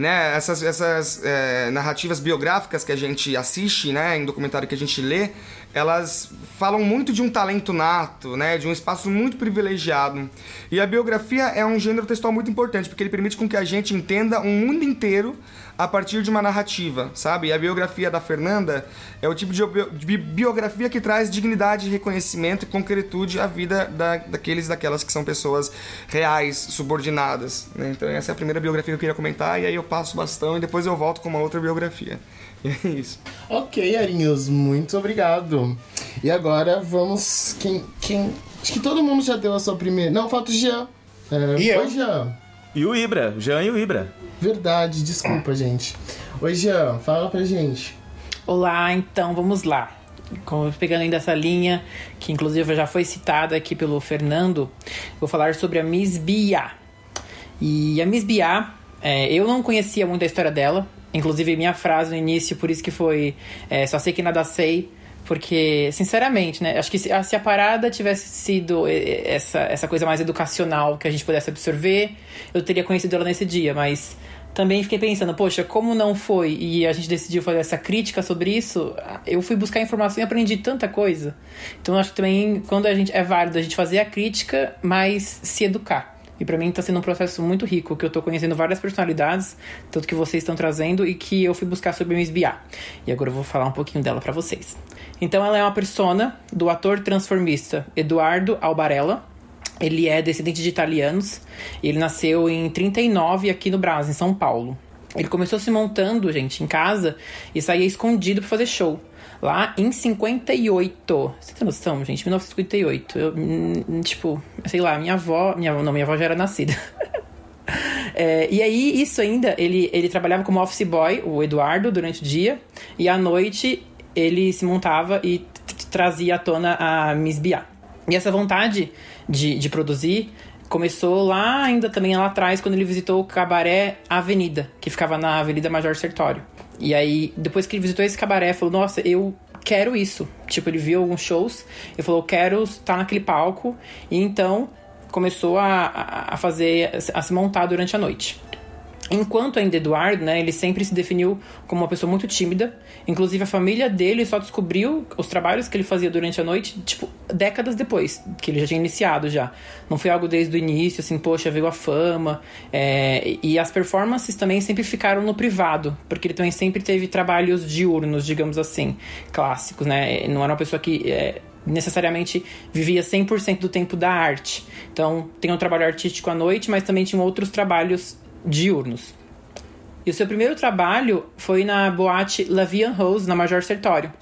né, essas, essas é, narrativas biográficas que a gente assiste, né, em documentário que a gente lê, elas falam muito de um talento nato, né, de um espaço muito privilegiado. E a biografia é um gênero textual muito importante, porque ele permite com que a gente entenda um mundo inteiro a partir de uma narrativa, sabe? E a biografia da Fernanda é o tipo de biografia que traz dignidade, reconhecimento e concretude à vida da, daqueles daquelas que são pessoas reais, subordinadas. Né? Então essa é a primeira biografia que eu queria comentar, e aí eu passo bastão e depois eu volto com uma outra biografia. é isso. Ok, Arinhos, muito obrigado. E agora vamos. Quem, quem. Acho que todo mundo já deu a sua primeira. Não, falta o Jean. É, e eu? Jean. E o Ibra, Jean e o Ibra. Verdade, desculpa, gente. Oi, Jean, fala pra gente. Olá, então vamos lá. Pegando ainda essa linha, que inclusive já foi citada aqui pelo Fernando, vou falar sobre a Miss Bia. E a Miss Bia, é, eu não conhecia muito a história dela, inclusive minha frase no início, por isso que foi é, só sei que nada sei, porque, sinceramente, né? Acho que se a, se a, parada tivesse sido essa, essa coisa mais educacional que a gente pudesse absorver, eu teria conhecido ela nesse dia, mas também fiquei pensando, poxa, como não foi e a gente decidiu fazer essa crítica sobre isso, eu fui buscar informação e aprendi tanta coisa. Então acho que também quando a gente é válido a gente fazer a crítica, mas se educar. E para mim tá sendo um processo muito rico, que eu tô conhecendo várias personalidades, tanto que vocês estão trazendo e que eu fui buscar sobre Miss Bia. E agora eu vou falar um pouquinho dela para vocês. Então ela é uma persona do ator transformista Eduardo Albarella, ele é descendente de italianos. Ele nasceu em 39 aqui no Brasil, em São Paulo. Ele começou se montando, gente, em casa e saía escondido para fazer show. Lá em 58. Você tem noção, gente? 1958. Eu, hum, tipo, sei lá, minha avó. Minha, não, minha avó já era nascida. É, e aí, isso ainda, ele, ele trabalhava como office boy, o Eduardo, durante o dia, e à noite ele se montava e trazia à tona a Miss Bia. E essa vontade de, de produzir começou lá ainda também lá atrás, quando ele visitou o cabaré Avenida, que ficava na Avenida Major Sertório. E aí, depois que ele visitou esse cabaré, falou: Nossa, eu quero isso. Tipo, ele viu alguns shows, ele falou: Quero estar naquele palco. E então começou a, a fazer, a se montar durante a noite. Enquanto ainda Eduardo, né, ele sempre se definiu como uma pessoa muito tímida. Inclusive, a família dele só descobriu os trabalhos que ele fazia durante a noite, tipo, décadas depois, que ele já tinha iniciado já. Não foi algo desde o início, assim, poxa, veio a fama. É, e as performances também sempre ficaram no privado, porque ele também sempre teve trabalhos diurnos, digamos assim, clássicos, né? Não era uma pessoa que é, necessariamente vivia 100% do tempo da arte. Então, tem um trabalho artístico à noite, mas também tinha outros trabalhos diurnos. E o seu primeiro trabalho foi na boate La Vie en Rose, na Major Sertório.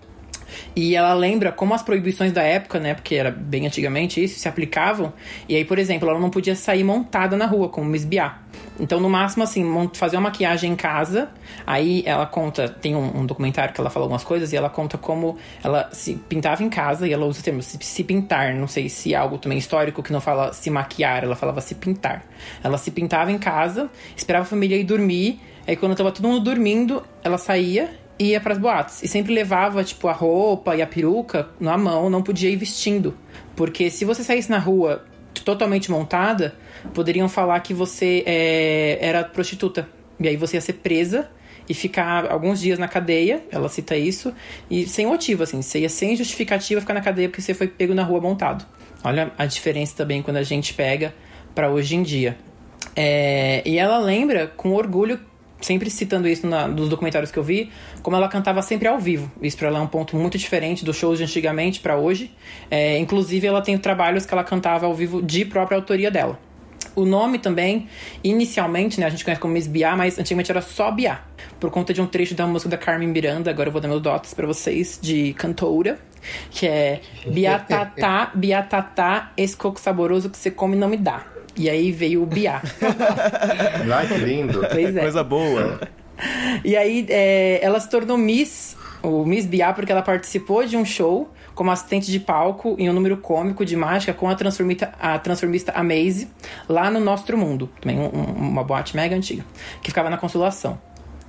E ela lembra como as proibições da época, né, porque era bem antigamente isso, se aplicavam. E aí, por exemplo, ela não podia sair montada na rua, como Miss Bia. Então, no máximo, assim, fazer uma maquiagem em casa. Aí ela conta, tem um, um, documentário que ela fala algumas coisas, e ela conta como ela se pintava em casa, e ela usa o termo se, se pintar. Não sei se é algo também histórico que não fala se maquiar, ela falava se pintar. Ela se pintava em casa, esperava a família ir dormir. Aí quando tava todo mundo dormindo, ela saía e ia para as boates. E sempre levava, tipo, a roupa e a peruca na mão, não podia ir vestindo. Porque se você saísse na rua totalmente montada, poderiam falar que você é, era prostituta. E aí você ia ser presa e ficar alguns dias na cadeia, ela cita isso, e sem motivo, assim, você ia sem justificativa ficar na cadeia porque você foi pego na rua montado. Olha a diferença também quando a gente pega para hoje em dia. É, e ela lembra com orgulho, sempre citando isso na, nos documentários que eu vi, como ela cantava sempre ao vivo. Isso para ela é um ponto muito diferente dos shows de antigamente para hoje. É, inclusive, ela tem trabalhos que ela cantava ao vivo de própria autoria dela. O nome também, inicialmente, né, a gente conhece como Miss Bia, mas antigamente era só Bia. Por conta de um trecho da música da Carmen Miranda, agora eu vou dar meus dotes para vocês, de cantora, que é Biatatá, Biatatá, esse coco saboroso que você come não me dá. E aí veio o Bia. Ai, que lindo. Pois é. Coisa boa. E aí é, ela se tornou Miss, o Miss Bia, porque ela participou de um show como assistente de palco em um número cômico de mágica com a transformista, a transformista Amaze, lá no Nosso Mundo, também um, uma boate mega antiga, que ficava na Consolação.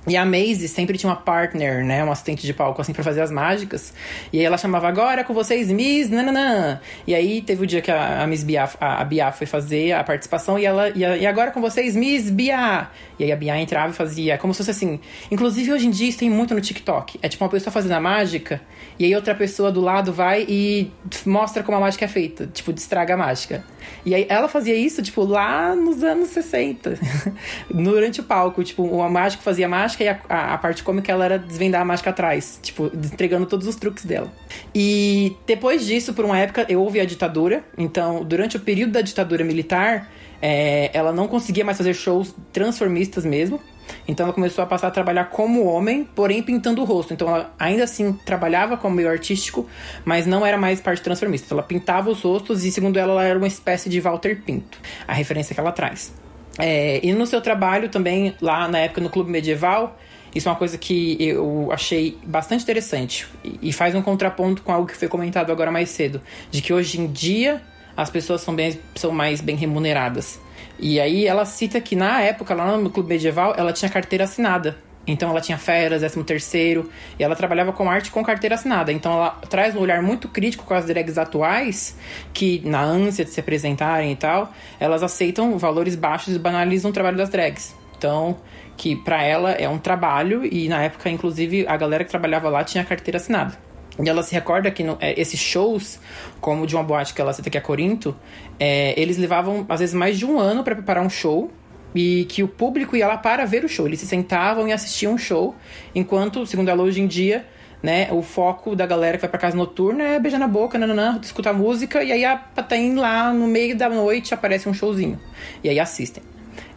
E a Maisie sempre tinha uma partner, né? Uma assistente de palco, assim, pra fazer as mágicas. E aí ela chamava, agora com vocês, Miss Nananã. E aí teve o dia que a, a Miss Bia, a, a Bia foi fazer a participação e ela, e, a, e, agora com vocês, Miss Bia. E aí a Bia entrava e fazia, como se fosse assim. Inclusive hoje em dia isso tem muito no TikTok. É tipo uma pessoa fazendo a mágica e aí outra pessoa do lado vai e mostra como a mágica é feita. Tipo, destraga a mágica. E aí ela fazia isso, tipo, lá nos anos 60. Durante o palco. Tipo, o mágico fazia mágica e a, a, a, parte cômica ela era desvendar a mágica atrás, tipo, entregando todos os truques dela. E depois disso, por uma época, eu ouvi a ditadura. Então, durante o período da ditadura militar, é, ela não conseguia mais fazer shows transformistas mesmo. Então ela começou a passar a trabalhar como homem, porém pintando o rosto. Então ela ainda assim trabalhava como meio artístico, mas não era mais parte transformista. Então, ela pintava os rostos e, segundo ela, ela era uma espécie de Walter Pinto, a referência que ela traz. É, e no seu trabalho também, lá na época no Clube Medieval, isso é uma coisa que eu achei bastante interessante e faz um contraponto com algo que foi comentado agora mais cedo, de que hoje em dia as pessoas são, bem, são mais bem remuneradas. E aí ela cita que na época, lá no Clube Medieval, ela tinha carteira assinada. Então ela tinha férias, décimo terceiro, e ela trabalhava com arte com carteira assinada. Então ela traz um olhar muito crítico com as drags atuais, que na ânsia de se apresentarem e tal, elas aceitam valores baixos e banalizam o trabalho das drags. Então, que para ela é um trabalho e na época, inclusive, a galera que trabalhava lá tinha carteira assinada. E ela se recorda que no, é, esses shows, como de uma boate que ela cita que é Corinto, é, eles levavam às vezes mais de um ano para preparar um show e que o público ia lá para ver o show. Eles se sentavam e assistiam o show, enquanto, segundo ela hoje em dia, né, o foco da galera que vai pra casa noturna é beijar na boca, nananã, escutar música, e aí a Patain lá no meio da noite aparece um showzinho. E aí assistem.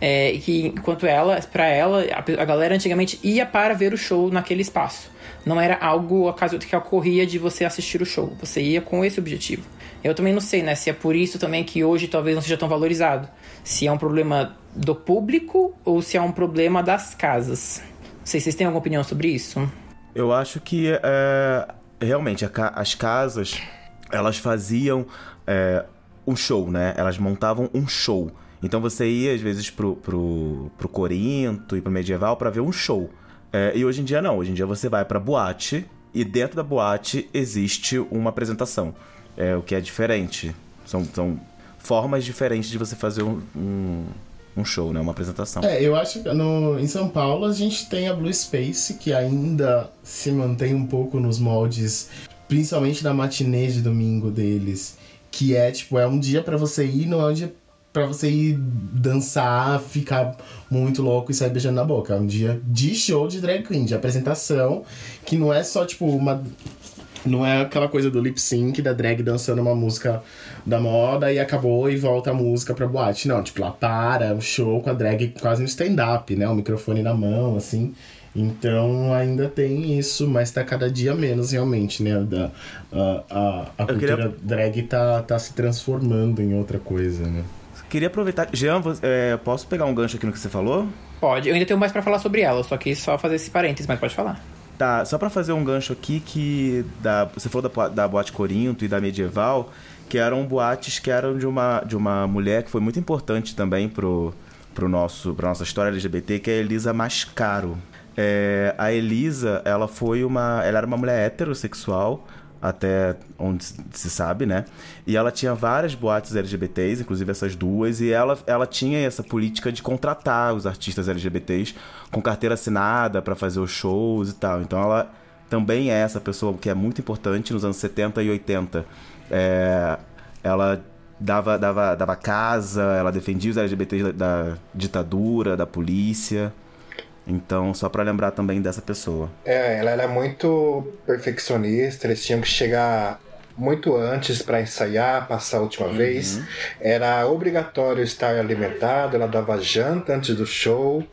É, que enquanto ela, para ela, a, a, galera antigamente ia para ver o show naquele espaço. Não era algo acaso que ocorria de você assistir o show. Você ia com esse objetivo. Eu também não sei, né, se é por isso também que hoje talvez não seja tão valorizado. Se é um problema do público ou se é um problema das casas. Não sei se vocês têm alguma opinião sobre isso. Eu acho que é, realmente as casas elas faziam é, um show, né? Elas montavam um show. Então você ia às vezes pro, pro, pro Corinto e pro Medieval para ver um show. É, e hoje em dia não. Hoje em dia você vai pra boate e dentro da boate existe uma apresentação. É, o que é diferente. São, são formas diferentes de você fazer um, um, um show, né? Uma apresentação. É, eu acho que no, em São Paulo a gente tem a Blue Space, que ainda se mantém um pouco nos moldes, principalmente da matinê de domingo deles. Que é, tipo, é um dia para você ir, não é um dia pra você ir dançar, ficar muito louco e sair beijando na boca. É um dia de show de drag queen, de apresentação, que não é só, tipo, uma não é aquela coisa do lip sync da drag dançando uma música da moda e acabou e volta a música pra boate. Não, tipo, lá para, o show com a drag quase um stand-up, né? O microfone na mão, assim. Então ainda tem isso, mas tá cada dia menos realmente, né? Da, a, a, a cultura queria... drag tá, tá se transformando em outra coisa, né? Queria aproveitar. Jean, é, posso pegar um gancho aqui no que você falou? Pode. Eu ainda tenho mais para falar sobre ela, só que só fazer esse parênteses, mas pode falar. Tá, só para fazer um gancho aqui que da, você falou da, da boate Corinto e da medieval, que eram boates que eram de uma, de uma mulher que foi muito importante também pro, pro nosso, pra nossa história LGBT, que é a Elisa Mascaro. É, a Elisa, ela foi uma. Ela era uma mulher heterossexual, até onde se sabe, né? E ela tinha várias boates LGBTs, inclusive essas duas, e ela, ela tinha essa política de contratar os artistas LGBTs com carteira assinada para fazer os shows e tal. Então ela também é essa pessoa que é muito importante nos anos 70 e 80. É, ela dava, dava, dava casa, ela defendia os LGBTs da, da ditadura, da polícia. Então, só para lembrar também dessa pessoa. É, ela era muito perfeccionista, eles tinham que chegar muito antes para ensaiar, passar a última uhum. vez. Era obrigatório estar alimentado, ela dava janta antes do show.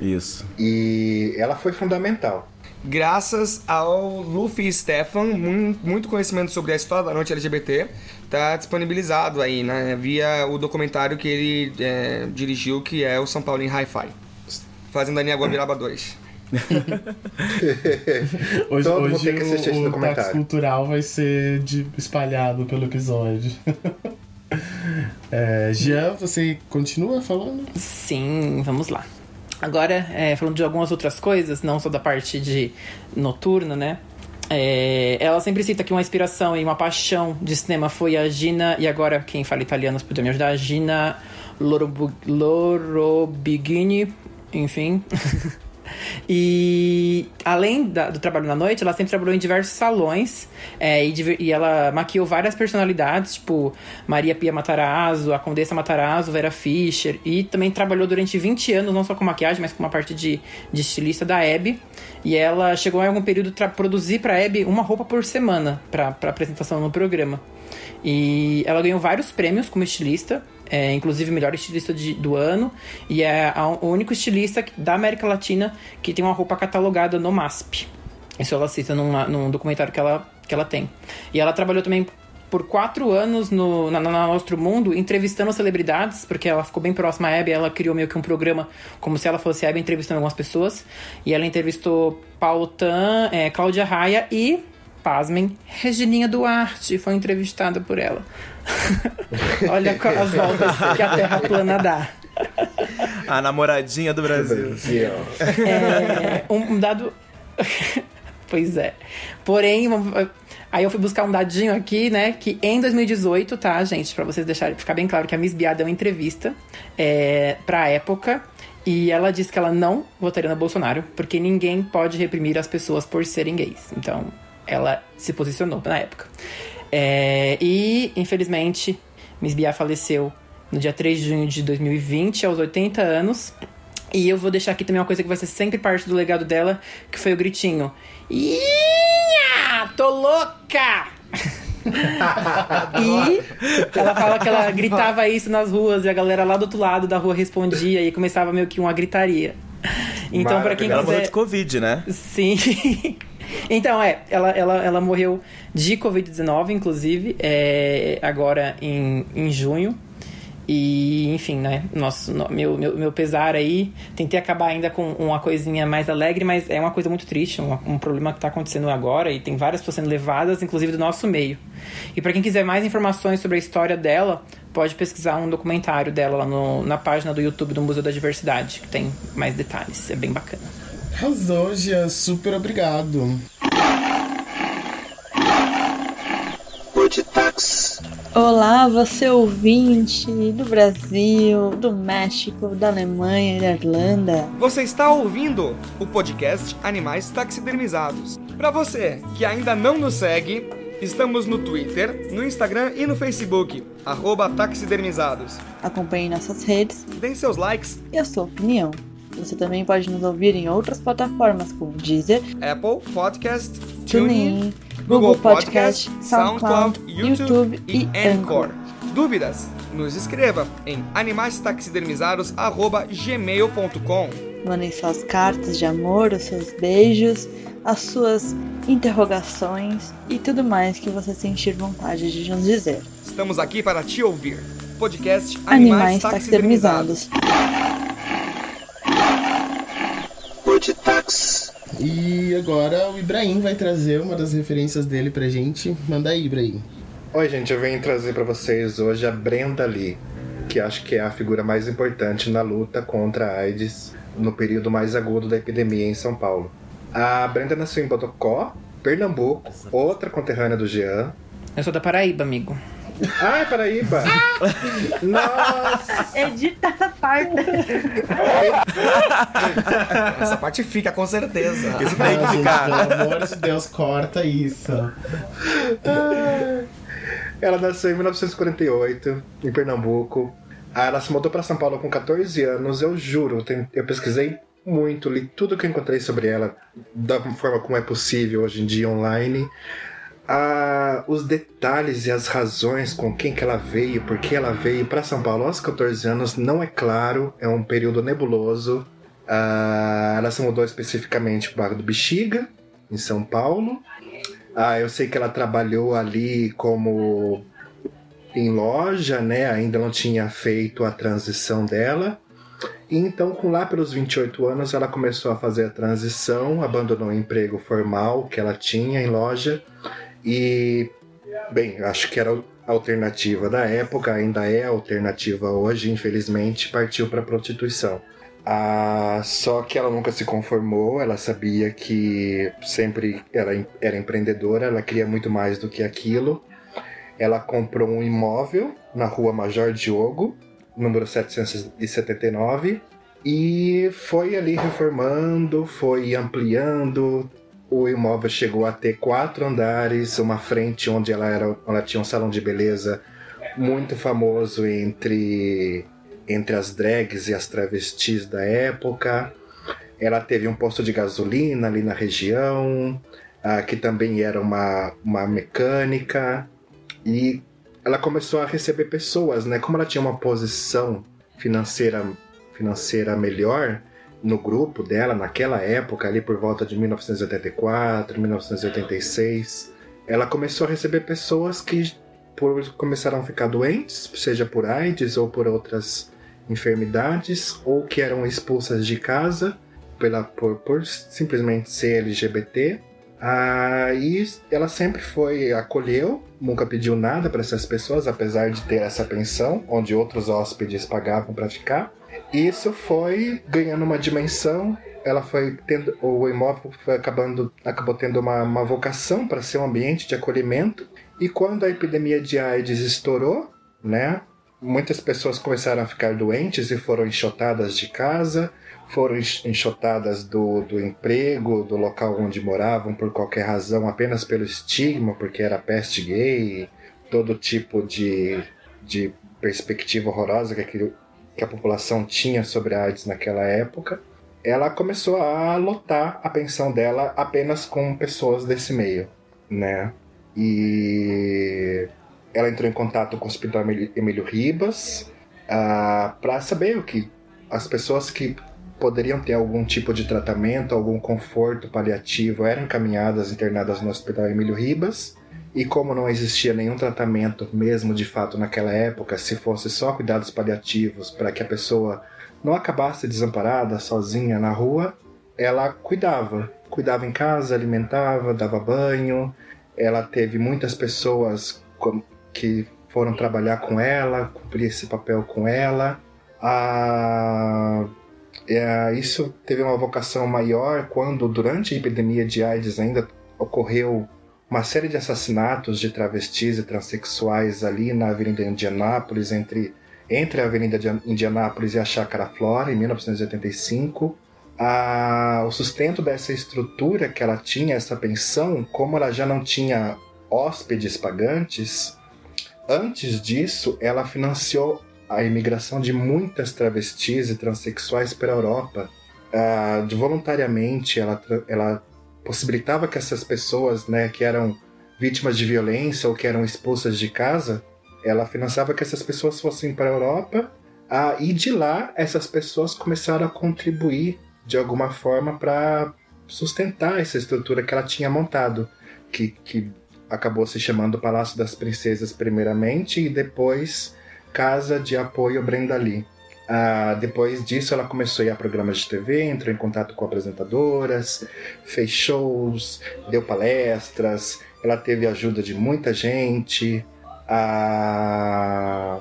Isso. E ela foi fundamental. Graças ao Luffy Stefan, muito conhecimento sobre a história da noite LGBT, tá disponibilizado aí, né? Via o documentário que ele é, dirigiu, que é o São Paulo em Hi-Fi fazendo a Água Viraba 2. hoje Todo hoje tem que assistir o, o táxi cultural vai ser de, espalhado pelo episódio. é, Jean, você continua falando? Sim, vamos lá. Agora, é, falando de algumas outras coisas, não só da parte de noturno, né? É, ela sempre cita que uma inspiração e uma paixão de cinema foi a Gina, e agora quem fala italiano pode me ajudar, a Gina Lorobigini, enfim. e além da, do trabalho na noite, ela sempre trabalhou em diversos salões é, e, e, ela maquiou várias personalidades, tipo Maria Pia Matarazzo, a Condessa Matarazzo, Vera Fischer, e também trabalhou durante 20 anos, não só com maquiagem, mas com uma parte de, de estilista da Hebe. E ela chegou em algum período a produzir para a uma roupa por semana para apresentação no programa. E ela ganhou vários prêmios como estilista, é, inclusive melhor estilista de, do ano, e é a, o único estilista da América Latina que tem uma roupa catalogada no MASP. Isso ela cita num, num documentário que ela, que ela tem. E ela trabalhou também por quatro anos no, na, na Mundo, entrevistando celebridades, porque ela ficou bem próxima à Hebe, ela criou meio que um programa como se ela fosse a Hebe entrevistando algumas pessoas. E ela entrevistou Paulo Tan, é, Cláudia Raia e pasmem, Regininha Duarte foi entrevistada por ela. Olha as voltas que a Terra plana dá. A namoradinha do Brasil. É, um dado. pois é. Porém, aí eu fui buscar um dadinho aqui, né? Que em 2018, tá, gente? Pra vocês deixarem ficar bem claro que a Miss Bia deu uma entrevista é, pra época. E ela disse que ela não votaria no Bolsonaro, porque ninguém pode reprimir as pessoas por serem gays. Então, ela se posicionou na época. É, e, infelizmente, Miss Bia faleceu no dia 3 de junho de 2020, aos 80 anos. E eu vou deixar aqui também uma coisa que vai ser sempre parte do legado dela, que foi o gritinho. Ia! Tô louca! e ela fala que ela gritava isso nas ruas e a galera lá do outro lado da rua respondia e começava meio que uma gritaria. Então, para quem Ela quiser. morreu de Covid, né? Sim. Então, é, ela, ela, ela morreu de Covid-19, inclusive, é, agora em, em junho. E, enfim, né? Nosso, no- meu, meu, meu pesar aí. Tentei acabar ainda com uma coisinha mais alegre, mas é uma coisa muito triste, um, um problema que tá acontecendo agora. E tem várias pessoas sendo levadas, inclusive do nosso meio. E para quem quiser mais informações sobre a história dela, pode pesquisar um documentário dela lá no, na página do YouTube do Museu da Diversidade, que tem mais detalhes. É bem bacana. Arrasou, Jean. Super obrigado. Olá, você ouvinte do Brasil, do México, da Alemanha e da Irlanda. Você está ouvindo o podcast Animais Taxidermizados. Para você que ainda não nos segue, estamos no Twitter, no Instagram e no Facebook, arroba taxidermizados. Acompanhe nossas redes Deem seus likes, e a sua opinião. Você também pode nos ouvir em outras plataformas como Deezer, Apple Podcast, TuneIn, Google Podcast, SoundCloud, YouTube e Anchor. Dúvidas? Nos escreva em animaistaxidermizados.gmail.com Mandem suas cartas de amor, os seus beijos, as suas interrogações e tudo mais que você sentir vontade de nos dizer. Estamos aqui para te ouvir. Podcast Animais taxidermizados. E agora o Ibrahim vai trazer uma das referências dele pra gente. Manda aí, Ibrahim. Oi, gente, eu venho trazer pra vocês hoje a Brenda Lee, que acho que é a figura mais importante na luta contra a AIDS no período mais agudo da epidemia em São Paulo. A Brenda nasceu em Bodocó, Pernambuco, outra conterrânea do Jean. Eu sou da Paraíba, amigo. Ai, Paraíba! Nossa! Edita essa parte. Essa parte fica com certeza. Isso tem que Ah, ficar. pelo amor de Deus, corta isso. Ela nasceu em 1948, em Pernambuco. Ah, Ela se mudou para São Paulo com 14 anos. Eu juro, eu pesquisei muito, li tudo que eu encontrei sobre ela, da forma como é possível hoje em dia online. Ah, os detalhes e as razões com quem que ela veio, por que ela veio para São Paulo aos 14 anos, não é claro, é um período nebuloso. Ah, ela se mudou especificamente para o do Bexiga, em São Paulo. Ah, eu sei que ela trabalhou ali como em loja, né? Ainda não tinha feito a transição dela. E então, com lá pelos 28 anos, ela começou a fazer a transição, abandonou o emprego formal que ela tinha em loja e, bem, acho que era a alternativa da época, ainda é a alternativa hoje, infelizmente, partiu para a prostituição. Ah, só que ela nunca se conformou, ela sabia que sempre ela era empreendedora, ela queria muito mais do que aquilo. Ela comprou um imóvel na rua Major Diogo, número 779, e foi ali reformando, foi ampliando. O imóvel chegou a ter quatro andares, uma frente onde ela, era, ela tinha um salão de beleza muito famoso entre, entre as drags e as travestis da época. Ela teve um posto de gasolina ali na região, ah, que também era uma, uma mecânica. E ela começou a receber pessoas, né? Como ela tinha uma posição financeira, financeira melhor no grupo dela naquela época, ali por volta de 1984, 1986, ela começou a receber pessoas que por, começaram a ficar doentes, seja por AIDS ou por outras enfermidades, ou que eram expulsas de casa pela, por, por simplesmente ser LGBT. Ah, e ela sempre foi, acolheu, nunca pediu nada para essas pessoas, apesar de ter essa pensão, onde outros hóspedes pagavam para ficar. Isso foi ganhando uma dimensão. Ela foi tendo, o imóvel foi acabando, acabou tendo uma, uma vocação para ser um ambiente de acolhimento. E quando a epidemia de AIDS estourou, né, muitas pessoas começaram a ficar doentes e foram enxotadas de casa, foram enxotadas do, do emprego, do local onde moravam por qualquer razão, apenas pelo estigma, porque era peste gay, todo tipo de, de perspectiva horrorosa que, que a população tinha sobre a AIDS naquela época. Ela começou a lotar a pensão dela apenas com pessoas desse meio, né? E ela entrou em contato com o Hospital Emílio Ribas uh, para saber o que as pessoas que poderiam ter algum tipo de tratamento, algum conforto paliativo, eram encaminhadas, internadas no Hospital Emílio Ribas. E como não existia nenhum tratamento, mesmo de fato naquela época, se fosse só cuidados paliativos para que a pessoa não acabasse desamparada, sozinha na rua, ela cuidava. Cuidava em casa, alimentava, dava banho. Ela teve muitas pessoas que foram trabalhar com ela, cumprir esse papel com ela. Ah, é, isso teve uma vocação maior quando, durante a epidemia de AIDS, ainda ocorreu uma série de assassinatos de travestis e transexuais ali na Avenida Indianápolis, entre, entre a Avenida Indianápolis e a Chácara Flora, em 1985. Ah, o sustento dessa estrutura que ela tinha, essa pensão, como ela já não tinha hóspedes pagantes, antes disso ela financiou a imigração de muitas travestis e transexuais para a Europa. Uh, voluntariamente, ela, ela possibilitava que essas pessoas, né, que eram vítimas de violência ou que eram expulsas de casa, ela financiava que essas pessoas fossem para a Europa. Uh, e de lá, essas pessoas começaram a contribuir de alguma forma para sustentar essa estrutura que ela tinha montado, que, que acabou se chamando Palácio das Princesas primeiramente e depois Casa de Apoio Brenda Lee. Ah, depois disso, ela começou a ir a programas de TV, entrou em contato com apresentadoras, fez shows, deu palestras, ela teve ajuda de muita gente. Ah,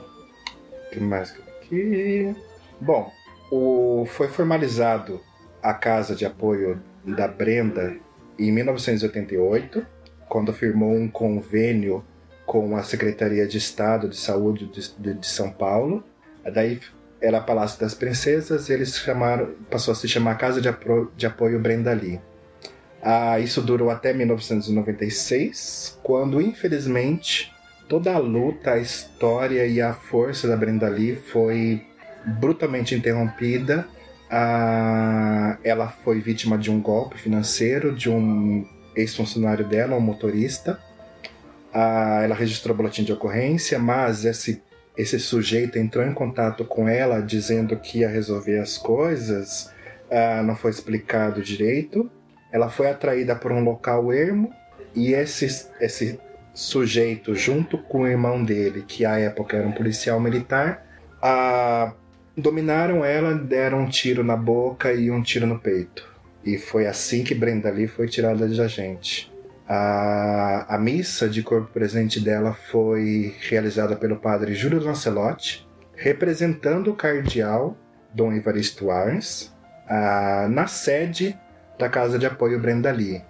que mais aqui? Bom, o, foi formalizado a Casa de Apoio da Brenda em 1988, quando firmou um convênio com a Secretaria de Estado de Saúde de, de, de São Paulo. Daí era Palácio das Princesas, eles chamaram, passou a se chamar Casa de, de Apoio Brenda Lee. Ah, isso durou até 1996, quando infelizmente toda a luta, a história e a força da Brenda Lee foi brutalmente interrompida. Ah, ela foi vítima de um golpe financeiro de um ex-funcionário dela, um motorista, a, ela registrou boletim de ocorrência, mas esse, esse sujeito entrou em contato com ela dizendo que ia resolver as coisas, uh, não foi explicado direito. Ela foi atraída por um local ermo e esse, esse sujeito, junto com o irmão dele, que à época era um policial militar, uh, dominaram ela, deram um tiro na boca e um tiro no peito. E foi assim que Brenda Lee foi tirada de agente. A, a missa de corpo presente dela foi realizada pelo padre Júlio Lancelotti, representando o cardeal Dom Evaristo Arns, na sede da Casa de Apoio Brenda Lee.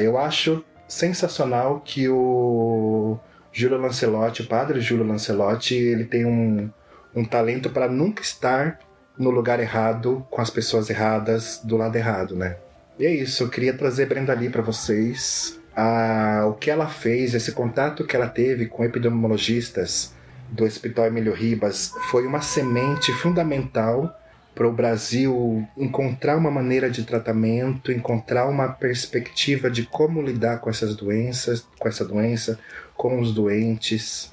eu acho sensacional que o Júlio Lancelotti, o padre Júlio Lancelotti, ele tem um, um talento para nunca estar no lugar errado, com as pessoas erradas, do lado errado, né? E é isso, eu queria trazer Brenda Lee para vocês a, o que ela fez, esse contato que ela teve com epidemiologistas do Hospital Emílio Ribas foi uma semente fundamental para o Brasil encontrar uma maneira de tratamento, encontrar uma perspectiva de como lidar com essas doenças, com essa doença, com os doentes,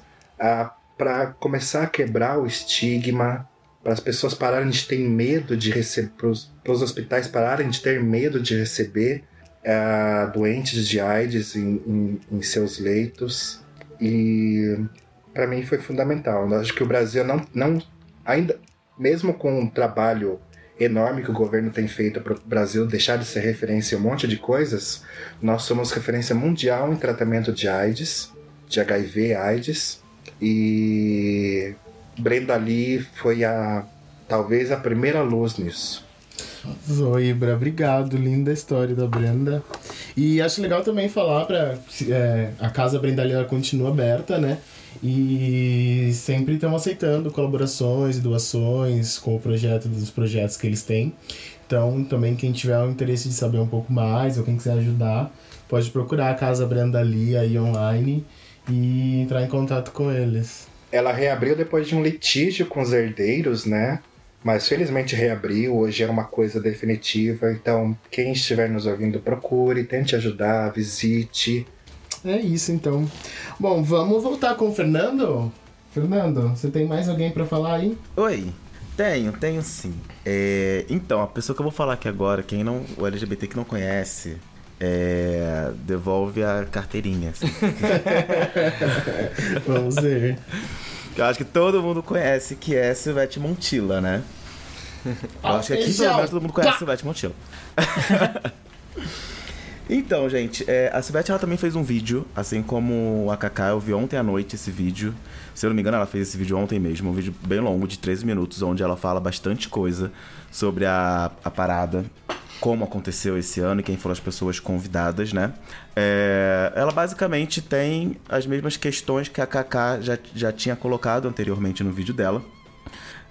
para começar a quebrar o estigma, para as pessoas pararem de ter medo de receber, para os hospitais pararem de ter medo de receber uh, doentes de AIDS em, em, em seus leitos e para mim foi fundamental. Eu acho que o Brasil não, não ainda, mesmo com um trabalho enorme que o governo tem feito para o Brasil deixar de ser referência em um monte de coisas, nós somos referência mundial em tratamento de AIDS, de HIV, AIDS e Brenda Lee foi a talvez a primeira luz nisso. Zoibra, obrigado. Linda história da Brenda. E acho legal também falar para é, a casa Brenda ela continua aberta, né? E sempre estão aceitando colaborações doações com o projeto dos projetos que eles têm. Então, também quem tiver o interesse de saber um pouco mais ou quem quiser ajudar, pode procurar a Casa Brenda Lee aí online e entrar em contato com eles. Ela reabriu depois de um litígio com os herdeiros, né? Mas felizmente reabriu, hoje é uma coisa definitiva. Então, quem estiver nos ouvindo, procure, tente ajudar, visite. É isso então. Bom, vamos voltar com o Fernando? Fernando, você tem mais alguém para falar aí? Oi, tenho, tenho sim. É, então, a pessoa que eu vou falar aqui agora, quem não. O LGBT que não conhece, é, devolve a carteirinha. Assim. Vamos ver. Eu acho que todo mundo conhece que é Silvete Montilla, né? Eu acho que aqui pelo menos todo mundo conhece Silvete Montilla. então, gente, é, a Silvete ela também fez um vídeo, assim como a Kaká, eu vi ontem à noite esse vídeo. Se eu não me engano, ela fez esse vídeo ontem mesmo, um vídeo bem longo, de 13 minutos, onde ela fala bastante coisa sobre a, a parada, como aconteceu esse ano e quem foram as pessoas convidadas, né? É, ela basicamente tem as mesmas questões que a Kaká já, já tinha colocado anteriormente no vídeo dela.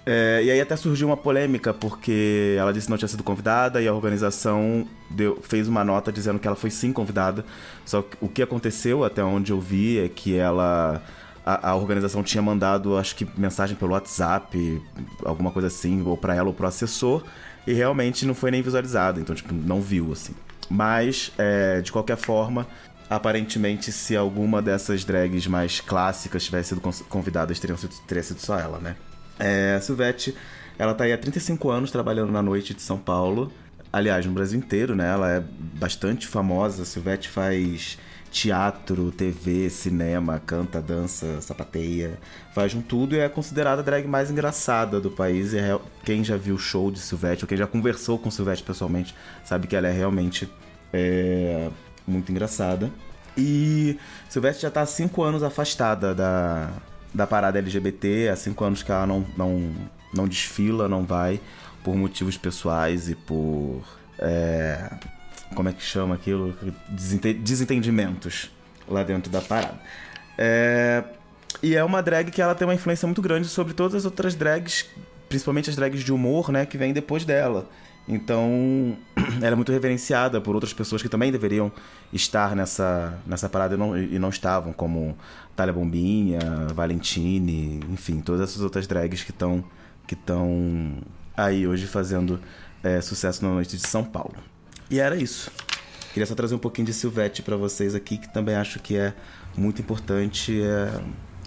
É, e aí até surgiu uma polêmica, porque ela disse que não tinha sido convidada e a organização deu, fez uma nota dizendo que ela foi sim convidada. Só que o que aconteceu, até onde eu vi, é que ela. A, a organização tinha mandado, acho que, mensagem pelo WhatsApp, alguma coisa assim, ou pra ela ou pro assessor, e realmente não foi nem visualizado, então, tipo, não viu, assim. Mas, é, de qualquer forma, aparentemente, se alguma dessas drags mais clássicas tivesse sido convidadas, teriam sido, teria sido só ela, né? É, a Silvete, ela tá aí há 35 anos trabalhando na noite de São Paulo. Aliás, no Brasil inteiro, né? Ela é bastante famosa. A Silvete faz teatro, TV, cinema, canta, dança, sapateia, faz um tudo e é considerada a drag mais engraçada do país. E é quem já viu o show de Silvete, ou quem já conversou com Silvete pessoalmente, sabe que ela é realmente é, muito engraçada. E Silvestre já tá há cinco anos afastada da, da parada LGBT, há cinco anos que ela não, não, não desfila, não vai, por motivos pessoais e por. é, como é que chama aquilo? Desente- desentendimentos lá dentro da parada. É, e é uma drag que ela tem uma influência muito grande sobre todas as outras drags, principalmente as drags de humor, né, que vêm depois dela. Então, ela é muito reverenciada por outras pessoas que também deveriam estar nessa, nessa parada e não, e não estavam, como Thalia Bombinha, Valentine, enfim, todas essas outras drags que estão que estão aí hoje fazendo é, sucesso na noite de São Paulo. E era isso. Queria só trazer um pouquinho de Silvete pra vocês aqui, que também acho que é muito importante, é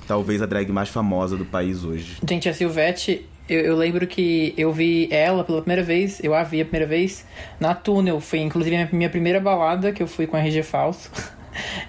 talvez a drag mais famosa do país hoje. Gente, a Silvete, eu, eu lembro que eu vi ela pela primeira vez, eu a vi a primeira vez na Túnel. Foi inclusive a minha, primeira balada que eu fui com RG Falso.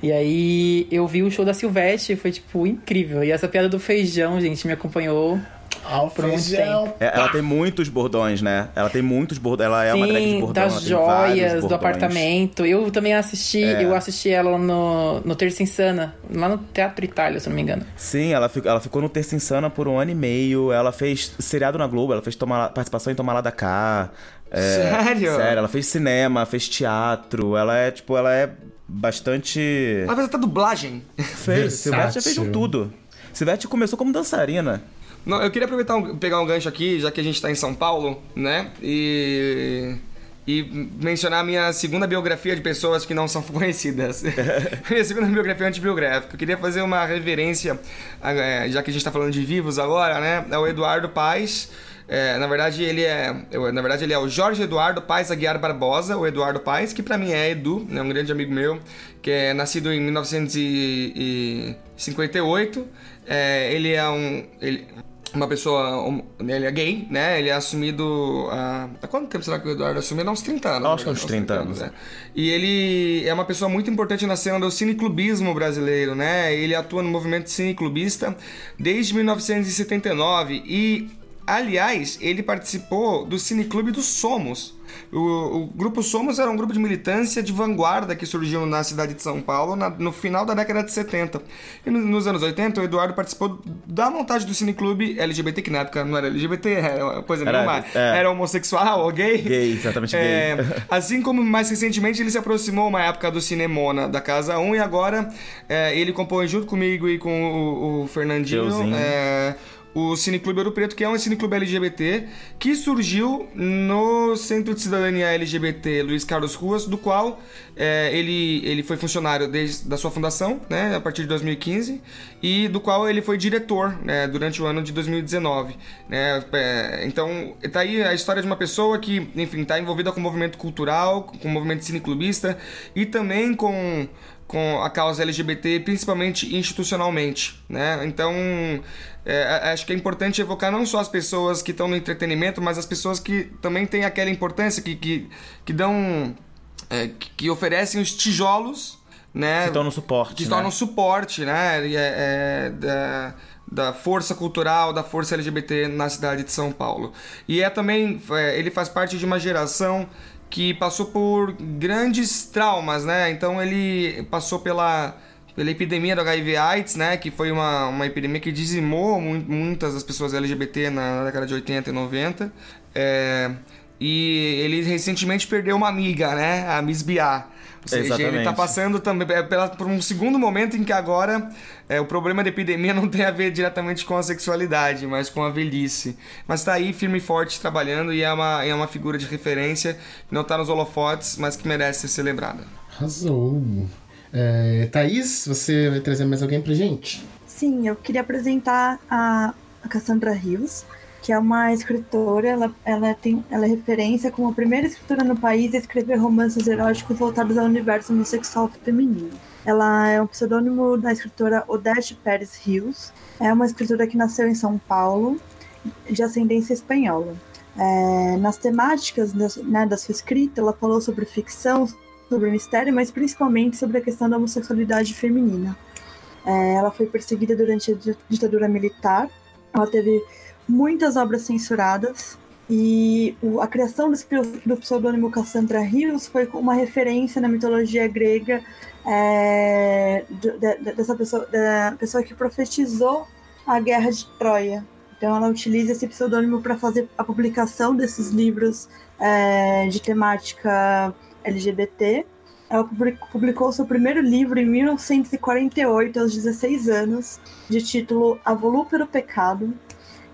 E aí eu vi o show da Silvete foi, tipo, incrível. E essa piada do feijão, gente, me acompanhou. Ao muito feijão. É, ela tem muitos bordões, né? Ela tem muitos bordões. Ela é uma drag de Sim, bordão. das ela tem vários joias, do apartamento. Eu também assisti, É. eu assisti ela no, no Terça Insana, lá no Teatro Itália, se eu não me engano. Sim, ela, fico- ela ficou no Terça Insana por um ano e meio. Ela fez seriado na Globo, ela fez toma- participação em Tomar Lá da Cá. É, Sério? Sério, ela fez cinema, fez teatro. Ela é, tipo, ela é bastante. Ela fez até dublagem. Fez. Silvete já fez Versátil. tudo. Silvete começou como dançarina. Não, eu queria aproveitar um- pegar um gancho aqui, já que a gente tá em São Paulo, né? E. E mencionar a minha segunda biografia de pessoas que não são conhecidas. minha segunda biografia antibiográfica. Eu queria fazer uma reverência, é, já que a gente tá falando de vivos agora, né? É o Eduardo Paes. É, na verdade, ele é. Na verdade, ele é o Jorge Eduardo Paes Aguiar Barbosa, o Eduardo Paes, que pra mim é Edu, é um grande amigo meu, que é nascido em 1958. É, ele é um. Ele, uma pessoa. ele é gay, né? Ele é assumido. Há, há quanto tempo será que o Eduardo assumiu? Há uns 30 anos. Acho que na uns verdade, 30 anos, é. E ele é uma pessoa muito importante na cena do cineclubismo brasileiro, né? Ele atua no movimento cineclubista desde 1979 e aliás, ele participou do Cineclube do Somos. O, o, Grupo Somos era um grupo de militância de vanguarda que surgiu na cidade de São Paulo na, no final da década de 70. E no, nos anos 80, o Eduardo participou da montagem do cineclube LGBT, que na época não era LGBT, era coisa era, nenhuma, é. era homossexual ou gay. Gay, exatamente é, gay. Assim como mais recentemente ele se aproximou uma época do Cinemona da Casa 1 e agora é, ele compõe junto comigo e com o, o Fernandinho o Cineclube Ouro Preto, que é um cineclube LGBT que surgiu no Centro de Cidadania LGBT Luiz Carlos Ruas, do qual é, ele, ele foi funcionário desde da sua fundação, né, a partir de 2015, e do qual ele foi diretor né, durante o ano de 2019. Né, é, então, tá aí a história de uma pessoa que, enfim, está envolvida com o movimento cultural, com o movimento cineclubista e também com com a causa LGBT, principalmente institucionalmente, né? Então, é, acho que é importante evocar não só as pessoas que estão no entretenimento, mas as pessoas que também têm aquela importância, que, que, que dão... É, que oferecem os tijolos, né? Que tornam suporte, Que né? tornam suporte, né? É, é, da, da força cultural, da força LGBT na cidade de São Paulo. E é também... É, ele faz parte de uma geração que passou por grandes traumas, né? Então ele passou pela, pela epidemia do HIV AIDS, né? Que foi uma, uma epidemia que dizimou muitas das pessoas LGBT na década de 80 e 90. É, e ele recentemente perdeu uma amiga, né? A Miss Bia. Seja, Exatamente. ele tá passando também pela, por um segundo momento em que agora é, o problema da epidemia não tem a ver diretamente com a sexualidade, mas com a velhice. Mas tá aí firme e forte trabalhando e é uma, é uma figura de referência que não tá nos holofotes, mas que merece ser lembrada. Arrasou. É, Thaís, você vai trazer mais alguém pra gente? Sim, eu queria apresentar a, a Cassandra Rios que é uma escritora, ela, ela, tem, ela é referência como a primeira escritora no país a escrever romances eróticos voltados ao universo homossexual feminino. Ela é um pseudônimo da escritora Odete Pérez Rios, é uma escritora que nasceu em São Paulo, de ascendência espanhola. É, nas temáticas né, da sua escrita, ela falou sobre ficção, sobre mistério, mas principalmente sobre a questão da homossexualidade feminina. É, ela foi perseguida durante a ditadura militar, ela teve muitas obras censuradas. E a criação do pseudônimo Cassandra Rios foi uma referência na mitologia grega é, de, de, dessa pessoa, da pessoa que profetizou a guerra de Troia. Então ela utiliza esse pseudônimo para fazer a publicação desses livros é, de temática LGBT. Ela publicou seu primeiro livro em 1948, aos 16 anos, de título A Volúpero Pecado,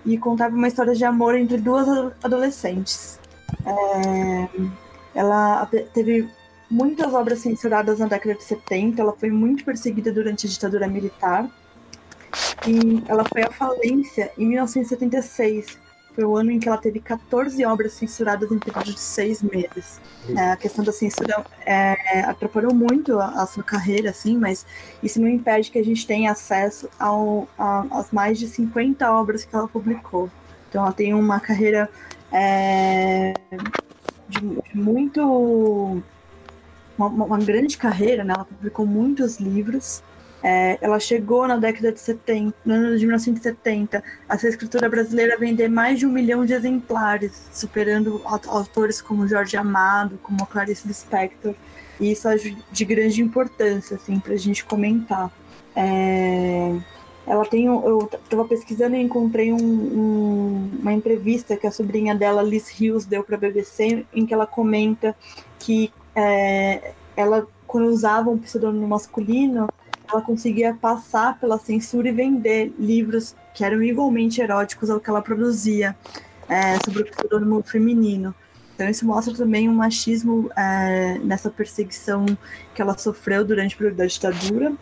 e contava uma história de amor entre duas adolescentes. É, ela teve muitas obras censuradas na década de 70, ela foi muito perseguida durante a ditadura militar e ela foi à falência em 1976 foi o ano em que ela teve 14 obras censuradas em período de seis meses. É, a questão da censura é, atrapalhou muito a, a, sua carreira, assim, mas isso não impede que a gente tenha acesso ao, a, às mais de 50 obras que ela publicou. Então ela tem uma carreira é, de, de, muito. Uma, uma, grande carreira, né? Ela publicou muitos livros. É, ela chegou na década de 70, no ano de 1970, a sua escritura brasileira vender mais de um milhão de exemplares, superando autores como Jorge Amado, como Clarice Lispector. E isso é de grande importância, assim, para a gente comentar. É, ela tem, eu estava pesquisando e encontrei um, um, uma entrevista que a sobrinha dela, Liz Hills, deu para a BBC, em que ela comenta que é, ela, quando usava um pseudônimo masculino, ela conseguia passar pela censura e vender livros que eram igualmente eróticos ao que ela produzia é, sobre o pseudônimo feminino. Então isso mostra também um machismo é, nessa perseguição que ela sofreu durante o período da ditadura.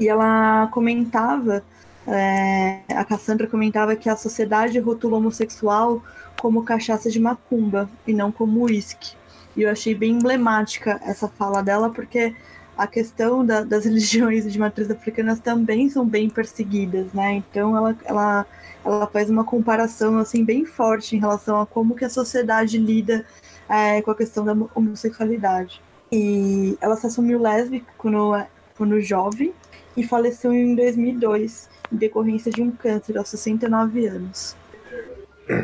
E ela comentava, é, a Cassandra comentava que a sociedade rotula homossexual como cachaça de macumba e não como uísque. E eu achei bem emblemática essa fala dela, porque a questão da, das religiões de matriz africanas também são bem perseguidas, né? Então ela, ela, ela faz uma comparação assim bem forte em relação a como que a sociedade lida é, com a questão da homossexualidade. E ela se assumiu lésbica quando, quando jovem e faleceu em 2002 em decorrência de um câncer aos 69 anos.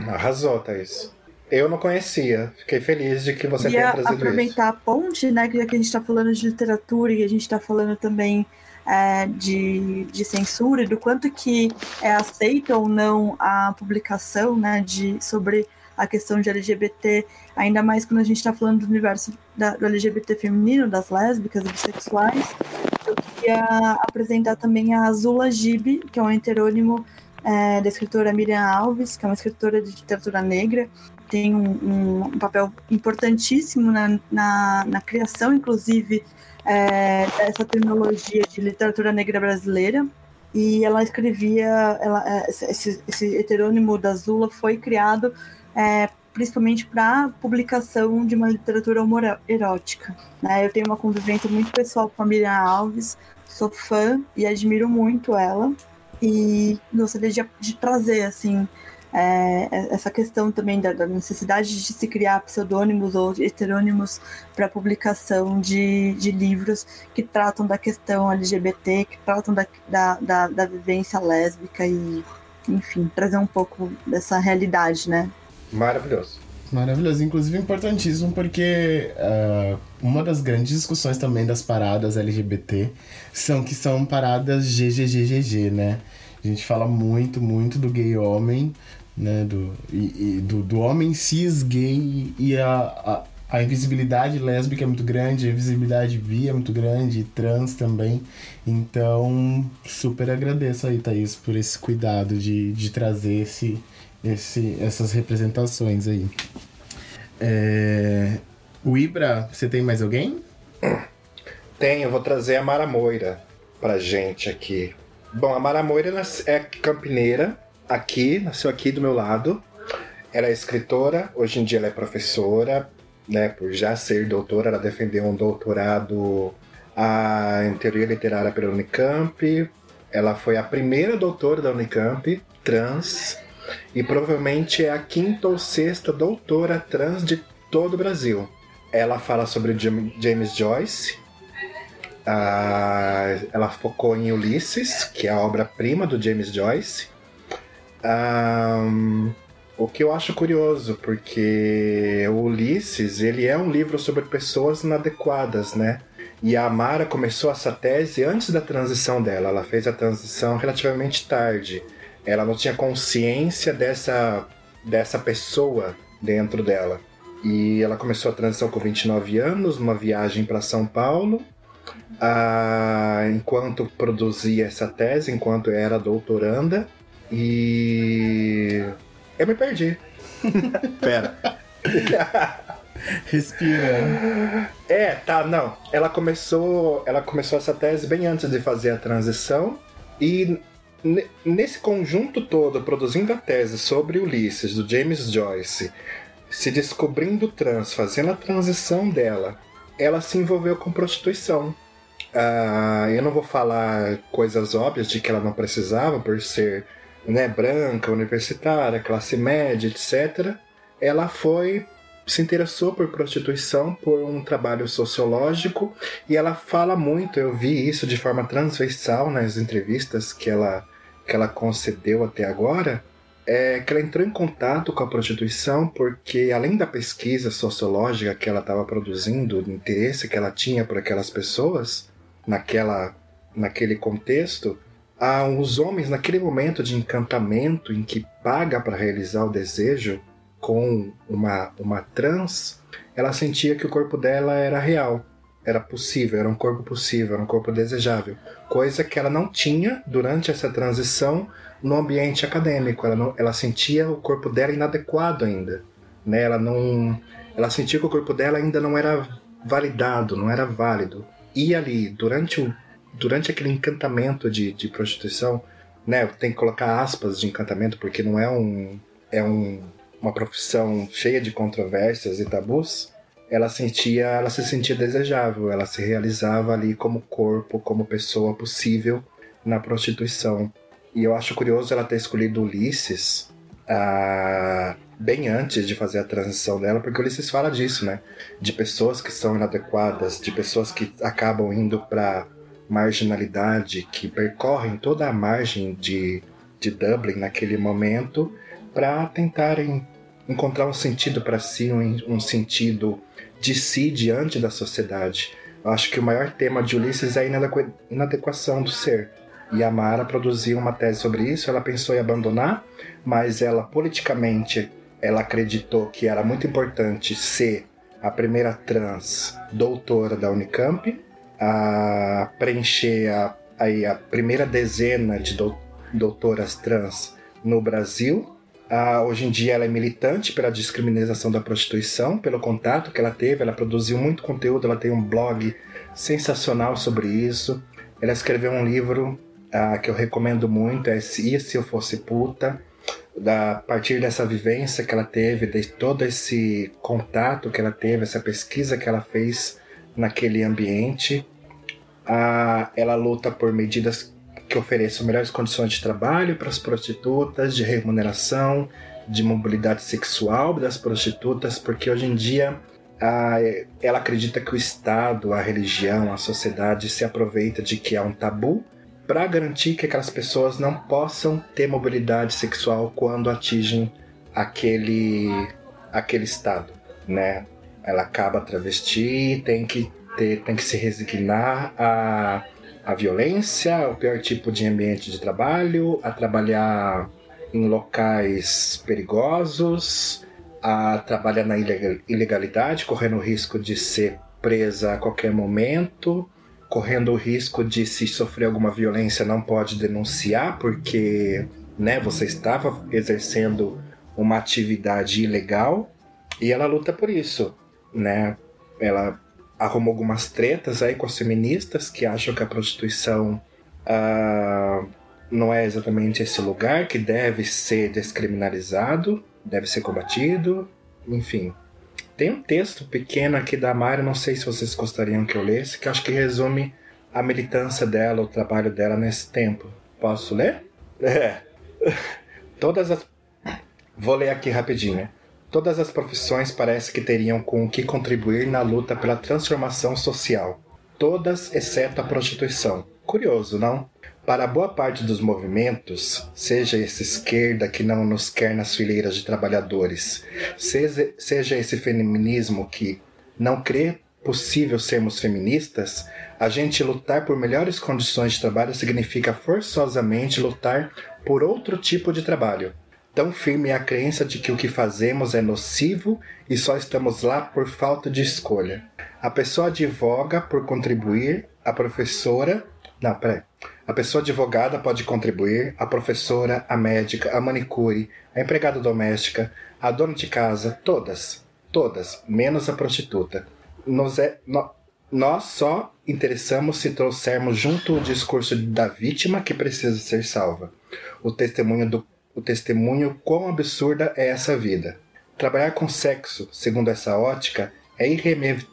Arrasou, Thaís. Eu não conhecia. Fiquei feliz de que você tenha trazido aproveitar isso. a ponte, né? Que a gente está falando de literatura e a gente está falando também é, de, de censura, do quanto que é aceita ou não a publicação né, de, sobre a questão de LGBT, ainda mais quando a gente está falando do universo da, do LGBT feminino, das lésbicas e bissexuais. Eu queria apresentar também a Azula Gibi, que é um heterônimo é, da escritora Miriam Alves, que é uma escritora de literatura negra, tem um, um, papel importantíssimo na, na, na criação, inclusive, é, dessa terminologia de literatura negra brasileira. E ela escrevia, ela, é, esse, esse heterônimo da Zula foi criado é, principalmente para publicação de uma literatura erótica. Né? Eu tenho uma convivência muito pessoal com a Miriam Alves, sou fã e admiro muito ela e gostaria de, de trazer assim é, essa questão também da, da, necessidade de se criar pseudônimos ou heterônimos para publicação de, de livros que tratam da questão LGBT, que tratam da, da, da, da vivência lésbica e, enfim, trazer um pouco dessa realidade, né? Maravilhoso. Maravilhoso, inclusive importantíssimo porque uh, uma das grandes discussões também das paradas LGBT são que são paradas GGGGG, né? A gente fala muito, muito do gay homem, né? Do, e, e do, do homem cis gay e a, a, a, invisibilidade lésbica é muito grande, a invisibilidade bi é muito grande, e trans também. Então, super agradeço aí, Thaís, por esse cuidado de, de trazer esse, esse, essas representações aí. É... O Ibra, você tem mais alguém? Tenho, vou trazer a Mara Moira pra gente aqui. Bom, a Mara Moira é campineira, aqui, nasceu aqui do meu lado. Ela é escritora, hoje em dia ela é professora, né? Por já ser doutora, ela defendeu um doutorado a, em teoria literária pela Unicamp. Ela foi a primeira doutora da Unicamp, trans, e provavelmente é a quinta ou sexta doutora trans de todo o Brasil. Ela fala sobre James Joyce. Ah, ela focou em Ulisses, que é a obra-prima do James Joyce. Um, o que eu acho curioso, porque o Ulisses ele é um livro sobre pessoas inadequadas, né? E a Amara começou essa tese antes da transição dela. Ela fez a transição relativamente tarde. Ela não tinha consciência dessa, dessa pessoa dentro dela. E ela começou a transição com 29 anos, numa viagem para São Paulo. Ah, enquanto produzia essa tese, enquanto era doutoranda. E. Eu me perdi. Pera. Respira. É, tá, não. Ela começou, ela começou essa tese bem antes de fazer a transição e nesse conjunto todo, produzindo a tese sobre Ulisses do James Joyce, se descobrindo trans, fazendo a transição dela, ela se envolveu com prostituição. Uh, eu não vou falar coisas óbvias de que ela não precisava por ser né, branca, universitária, classe média, etc. Ela foi se interessou por prostituição por um trabalho sociológico e ela fala muito, eu vi isso de forma transversal nas entrevistas que ela, que ela concedeu até agora, é que ela entrou em contato com a prostituição porque, além da pesquisa sociológica que ela estava produzindo, do interesse que ela tinha por aquelas pessoas, naquela, naquele contexto, ah, os homens, naquele momento de encantamento em que paga para realizar o desejo com uma, uma trans, ela sentia que o corpo dela era real, era possível, era um corpo possível, era um corpo desejável. Coisa que ela não tinha durante essa transição no ambiente acadêmico. Ela, não, ela sentia o corpo dela inadequado ainda. Né? Ela, não, ela sentia que o corpo dela ainda não era validado, não era válido. E ali, durante o durante aquele encantamento de, de prostituição, né? Tem que colocar aspas de encantamento porque não é um é um, uma profissão cheia de controvérsias e tabus. Ela sentia, ela se sentia desejável, ela se realizava ali como corpo, como pessoa possível na prostituição. E eu acho curioso ela ter escolhido Ulisses ah, bem antes de fazer a transição dela, porque Ulisses fala disso, né? De pessoas que são inadequadas, de pessoas que acabam indo para marginalidade que percorrem toda a margem de, de Dublin naquele momento para tentarem encontrar um sentido para si, um, um sentido de si diante da sociedade. Eu acho que o maior tema de Ulisses é a inadequação do ser. E a Mara produziu uma tese sobre isso, ela pensou em abandonar, mas ela politicamente ela acreditou que era muito importante ser a primeira trans doutora da Unicamp, a preencher a, a, a primeira dezena de doutoras trans no Brasil. Ah, hoje em dia ela é militante pela descriminalização da prostituição, pelo contato que ela teve, ela produziu muito conteúdo, ela tem um blog sensacional sobre isso. Ela escreveu um livro ah, que eu recomendo muito, é E Se Eu Fosse Puta. Da, a partir dessa vivência que ela teve, de todo esse contato que ela teve, essa pesquisa que ela fez naquele ambiente, ah, ela luta por medidas que ofereçam melhores condições de trabalho para as prostitutas, de remuneração, de mobilidade sexual das prostitutas, porque hoje em dia ela acredita que o Estado, a religião, a sociedade se aproveita de que há um tabu para garantir que aquelas pessoas não possam ter mobilidade sexual quando atingem aquele aquele estado, né? Ela acaba travesti, tem que ter, tem que se resignar a a violência, o pior tipo de ambiente de trabalho, a trabalhar em locais perigosos, a trabalhar na ilegalidade, correndo o risco de ser presa a qualquer momento, correndo o risco de se sofrer alguma violência não pode denunciar porque, né, você estava exercendo uma atividade ilegal e ela luta por isso, né? Ela arrumou algumas tretas aí com as feministas que acham que a prostituição uh, não é exatamente esse lugar, que deve ser descriminalizado, deve ser combatido, enfim. Tem um texto pequeno aqui da Mari, não sei se vocês gostariam que eu lesse, que acho que resume a militância dela, o trabalho dela nesse tempo. Posso ler? É. Todas as. Vou ler aqui rapidinho. Todas as profissões parece que teriam com o que contribuir na luta pela transformação social. Todas, exceto a prostituição. Curioso, não? Para boa parte dos movimentos, seja esse esquerda que não nos quer nas fileiras de trabalhadores, seja, seja esse feminismo que não crê possível sermos feministas, a gente lutar por melhores condições de trabalho significa forçosamente lutar por outro tipo de trabalho, Tão firme é a crença de que o que fazemos é nocivo e só estamos lá por falta de escolha. A pessoa advoga por contribuir, a professora. Não, peraí. A pessoa advogada pode contribuir, a professora, a médica, a manicure, a empregada doméstica, a dona de casa, todas. Todas, menos a prostituta. Nos é, no, nós só interessamos se trouxermos junto o discurso da vítima que precisa ser salva, o testemunho do o testemunho quão absurda é essa vida. Trabalhar com sexo, segundo essa ótica, é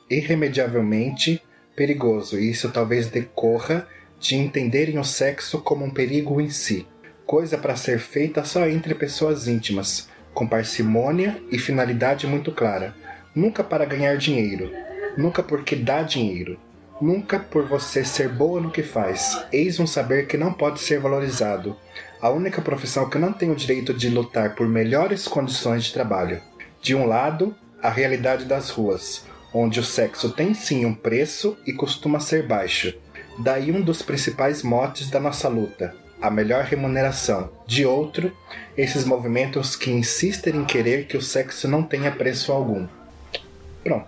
irremediavelmente perigoso, e isso talvez decorra de entenderem o sexo como um perigo em si, coisa para ser feita só entre pessoas íntimas, com parcimônia e finalidade muito clara, nunca para ganhar dinheiro, nunca porque dá dinheiro, nunca por você ser boa no que faz. Eis um saber que não pode ser valorizado, a única profissão que não tem o direito de lutar por melhores condições de trabalho. De um lado, a realidade das ruas, onde o sexo tem sim um preço e costuma ser baixo. Daí um dos principais motes da nossa luta, a melhor remuneração. De outro, esses movimentos que insistem em querer que o sexo não tenha preço algum. Pronto.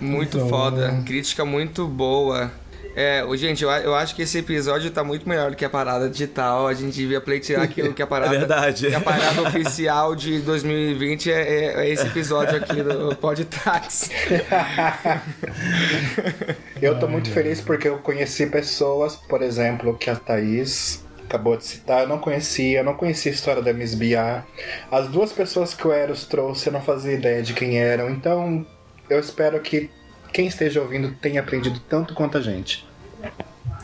Muito então, foda, crítica muito boa. É, gente, eu, eu acho que esse episódio tá muito melhor do que a parada digital. A gente devia pleitear aquilo que a parada. É verdade. Que a parada oficial de 2020 é, é, é esse episódio aqui do Podtax. eu tô muito feliz porque eu conheci pessoas, por exemplo, que a Thaís acabou de citar, eu não conhecia, eu não conhecia a história da Miss Bia. As duas pessoas que o Eros trouxe, eu não fazia ideia de quem eram, então eu espero que quem esteja ouvindo tenha aprendido tanto quanto a gente.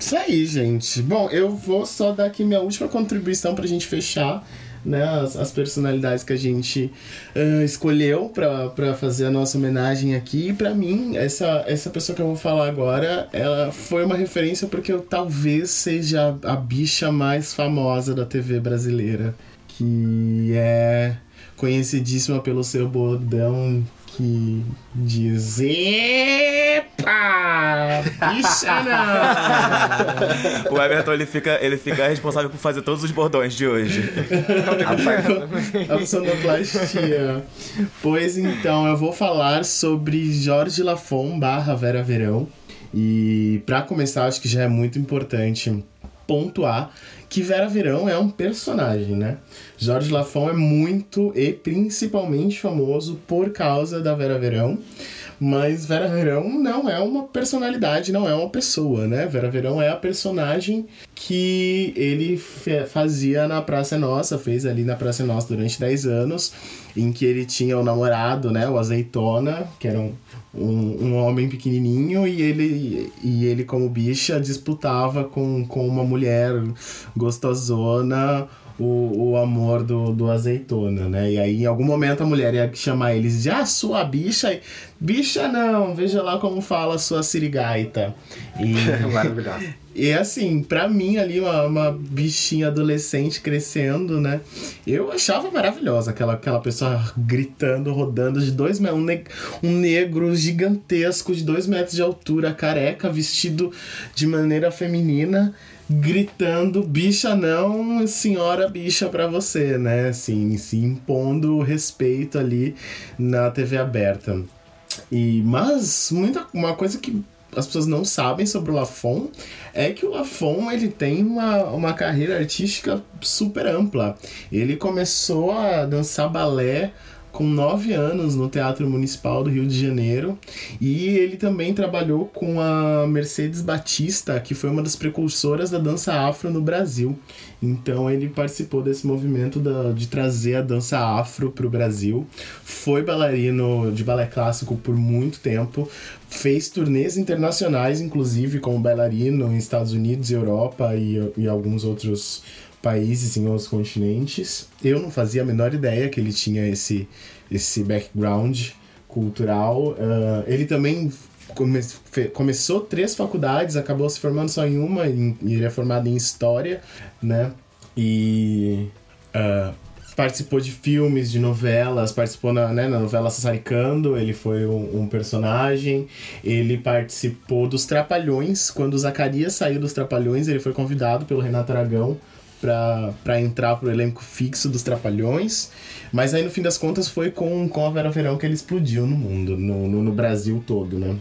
Isso aí, gente. Bom, eu vou só dar aqui minha última contribuição pra gente fechar. Né, as, as personalidades que a gente uh, escolheu para fazer a nossa homenagem aqui. E para mim, essa, essa pessoa que eu vou falar agora, ela foi uma referência porque eu talvez seja a bicha mais famosa da TV brasileira que é conhecidíssima pelo seu bordão que diz Epa! Bicha não! O Everton ele fica, ele fica responsável por fazer todos os bordões de hoje. A sonoplastia. Pois então, eu vou falar sobre Jorge Lafon barra Vera Verão. E para começar, acho que já é muito importante pontuar que Vera Verão é um personagem, né? Jorge Lafon é muito e principalmente famoso por causa da Vera Verão. Mas Vera Verão não é uma personalidade, não é uma pessoa, né? Vera Verão é a personagem que ele fazia na Praça Nossa, fez ali na Praça Nossa durante 10 anos, em que ele tinha o namorado, né? O Azeitona, que era um, um, um homem pequenininho, e ele, e ele como bicha, disputava com, com uma mulher gostosona o, o amor do, do azeitona, né? E aí, em algum momento, a mulher ia chamar eles de ah, sua bicha. Bicha não, veja lá como fala sua sirigaita. E, Maravilhoso. E assim, pra mim ali, uma, uma bichinha adolescente crescendo, né? Eu achava maravilhosa aquela, aquela pessoa gritando, rodando de dois metros. Um, ne um negro gigantesco de dois metros de altura, careca, vestido de maneira feminina gritando bicha não, senhora bicha para você, né? Assim, se impondo respeito ali na TV aberta. E mas muita uma coisa que as pessoas não sabem sobre o Lafon é que o Lafon ele tem uma, uma carreira artística super ampla. Ele começou a dançar balé com nove anos no Teatro Municipal do Rio de Janeiro e ele também trabalhou com a Mercedes Batista, que foi uma das precursoras da dança afro no Brasil. Então ele participou desse movimento da, de trazer a dança afro para o Brasil. Foi bailarino de balé clássico por muito tempo, fez turnês internacionais, inclusive como bailarino em Estados Unidos, Europa e, e alguns outros países em outros continentes. Eu não fazia a menor ideia que ele tinha esse, esse background cultural. Uh, ele também come, começou três faculdades, acabou se formando só em uma, e ele é formado em História, né? E uh, participou de filmes, de novelas, participou na, né, na novela Sassaricando, ele foi um, um, personagem. Ele participou dos Trapalhões, quando o Zacarias saiu dos Trapalhões, ele foi convidado pelo Renato Aragão para entrar pro elenco fixo dos Trapalhões. Mas aí no fim das contas foi com, com a Vera Verão que ele explodiu no mundo, no, no, no Brasil todo, né?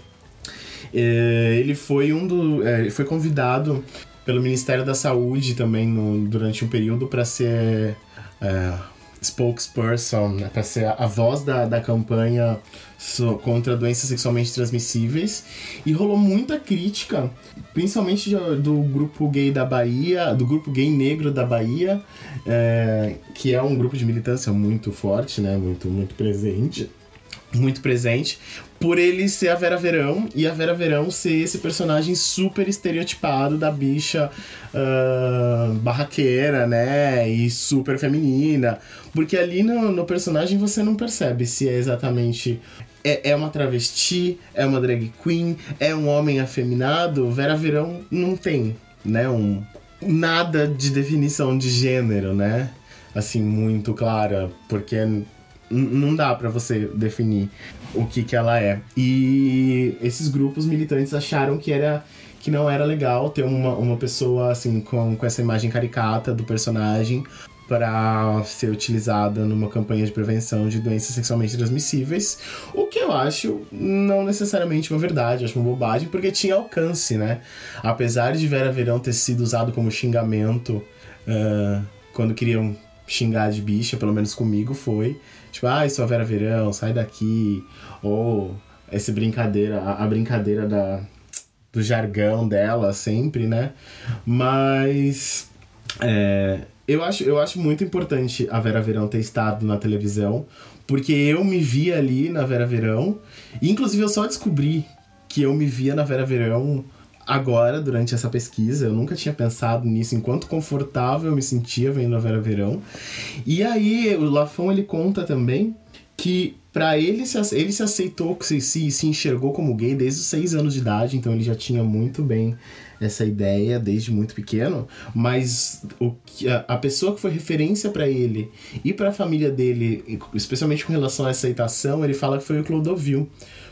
É, ele foi um do. É, foi convidado pelo Ministério da Saúde também no, durante um período para ser é, spokesperson, né, para ser a voz da, da campanha contra doenças sexualmente transmissíveis. E rolou muita crítica, principalmente do grupo gay da Bahia, do grupo gay negro da Bahia, é, que é um grupo de militância muito forte, né, muito, muito presente muito presente, por ele ser a Vera Verão e a Vera Verão ser esse personagem super estereotipado da bicha uh, barraqueira, né? E super feminina. Porque ali no, no personagem você não percebe se é exatamente é, é uma travesti, é uma drag queen, é um homem afeminado. Vera Verão não tem, né? Um, nada de definição de gênero, né? Assim, muito clara, porque não dá para você definir o que que ela é. E esses grupos militantes acharam que era que não era legal ter uma, uma pessoa assim com, com essa imagem caricata do personagem para ser utilizada numa campanha de prevenção de doenças sexualmente transmissíveis, o que eu acho não necessariamente uma verdade, acho uma bobagem, porque tinha alcance, né? Apesar de Vera Verão ter sido usado como xingamento uh, quando queriam xingar de bicha, pelo menos comigo foi, Tipo, ai, ah, sua Vera Verão, sai daqui. Ou essa brincadeira, a, brincadeira da, do jargão dela sempre, né? Mas é, eu, acho, eu acho muito importante a Vera Verão ter estado na televisão, porque eu me vi ali na Vera Verão, inclusive eu só descobri que eu me via na Vera Verão agora, durante essa pesquisa. Eu nunca tinha pensado nisso, enquanto confortável eu me sentia vendo a Vera Verão. E aí, o Lafon ele conta também que para ele se, ele se aceitou, se, se, se enxergou como gay desde os seis anos de idade, então ele já tinha muito bem essa ideia desde muito pequeno, mas o a, a pessoa que foi referência para ele e para a família dele, especialmente com relação à aceitação, ele fala que foi o Clodovil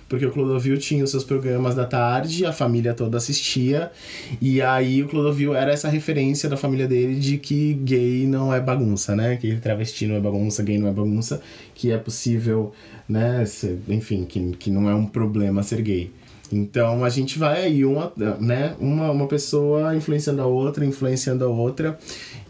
porque o Clodovil tinha os seus programas da tarde, a família toda assistia, e aí o Clodovil era essa referência da família dele de que gay não é bagunça, né? Que travesti não é bagunça, gay não é bagunça, que é possível, né? Enfim, que, que não é um problema ser gay. Então a gente vai aí, uma, né, uma, uma pessoa influenciando a outra, influenciando a outra.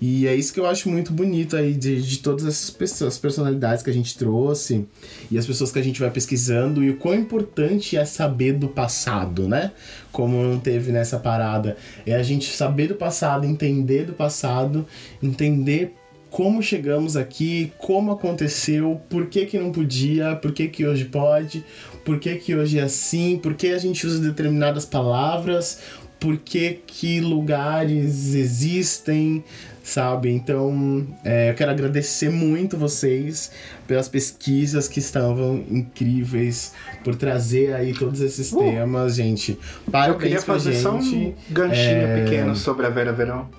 E é isso que eu acho muito bonito aí de, de todas essas pessoas, as personalidades que a gente trouxe e as pessoas que a gente vai pesquisando e o quão importante é saber do passado, né? Como não teve nessa parada. É a gente saber do passado, entender do passado, entender como chegamos aqui, como aconteceu, por que, que não podia, por que, que hoje pode, por que, que hoje é assim, por que a gente usa determinadas palavras, por que, que lugares existem, sabe? Então, é, eu quero agradecer muito vocês pelas pesquisas que estavam incríveis, por trazer aí todos esses uh, temas, gente. Parabéns eu queria fazer gente. só um ganchinho é... pequeno sobre a Vera Verão.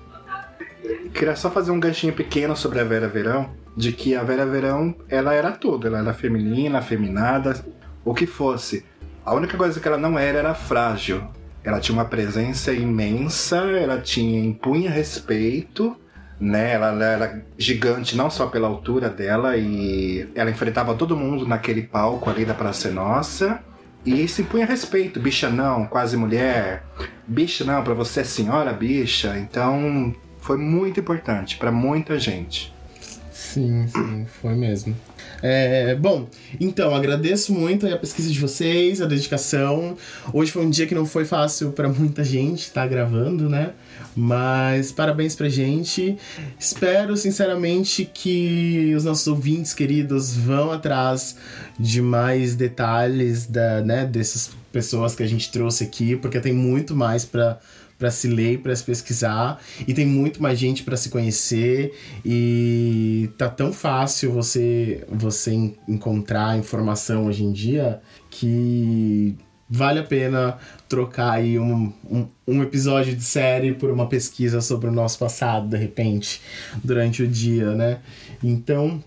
Queria só fazer um ganchinho pequeno sobre a Vera Verão, de que a Vera Verão, ela era tudo, ela era feminina, afeminada, o que fosse. A única coisa que ela não era era frágil. Ela tinha uma presença imensa, ela tinha impunha respeito, né? Ela, ela era gigante não só pela altura dela e ela enfrentava todo mundo naquele palco ali da Praça Nossa. E se impunha respeito, bicha não, quase mulher, bicha não, para você é senhora bicha. Então foi muito importante para muita gente. Sim, sim, foi mesmo. É, bom, então agradeço muito a pesquisa de vocês, a dedicação. Hoje foi um dia que não foi fácil para muita gente estar tá gravando, né? Mas parabéns pra gente. Espero sinceramente que os nossos ouvintes queridos vão atrás de mais detalhes da, né, dessas pessoas que a gente trouxe aqui, porque tem muito mais para para se ler, para se pesquisar e tem muito mais gente para se conhecer e tá tão fácil você você encontrar informação hoje em dia que vale a pena trocar aí um, um, um, episódio de série por uma pesquisa sobre o nosso passado, de repente, durante o dia, né? Então,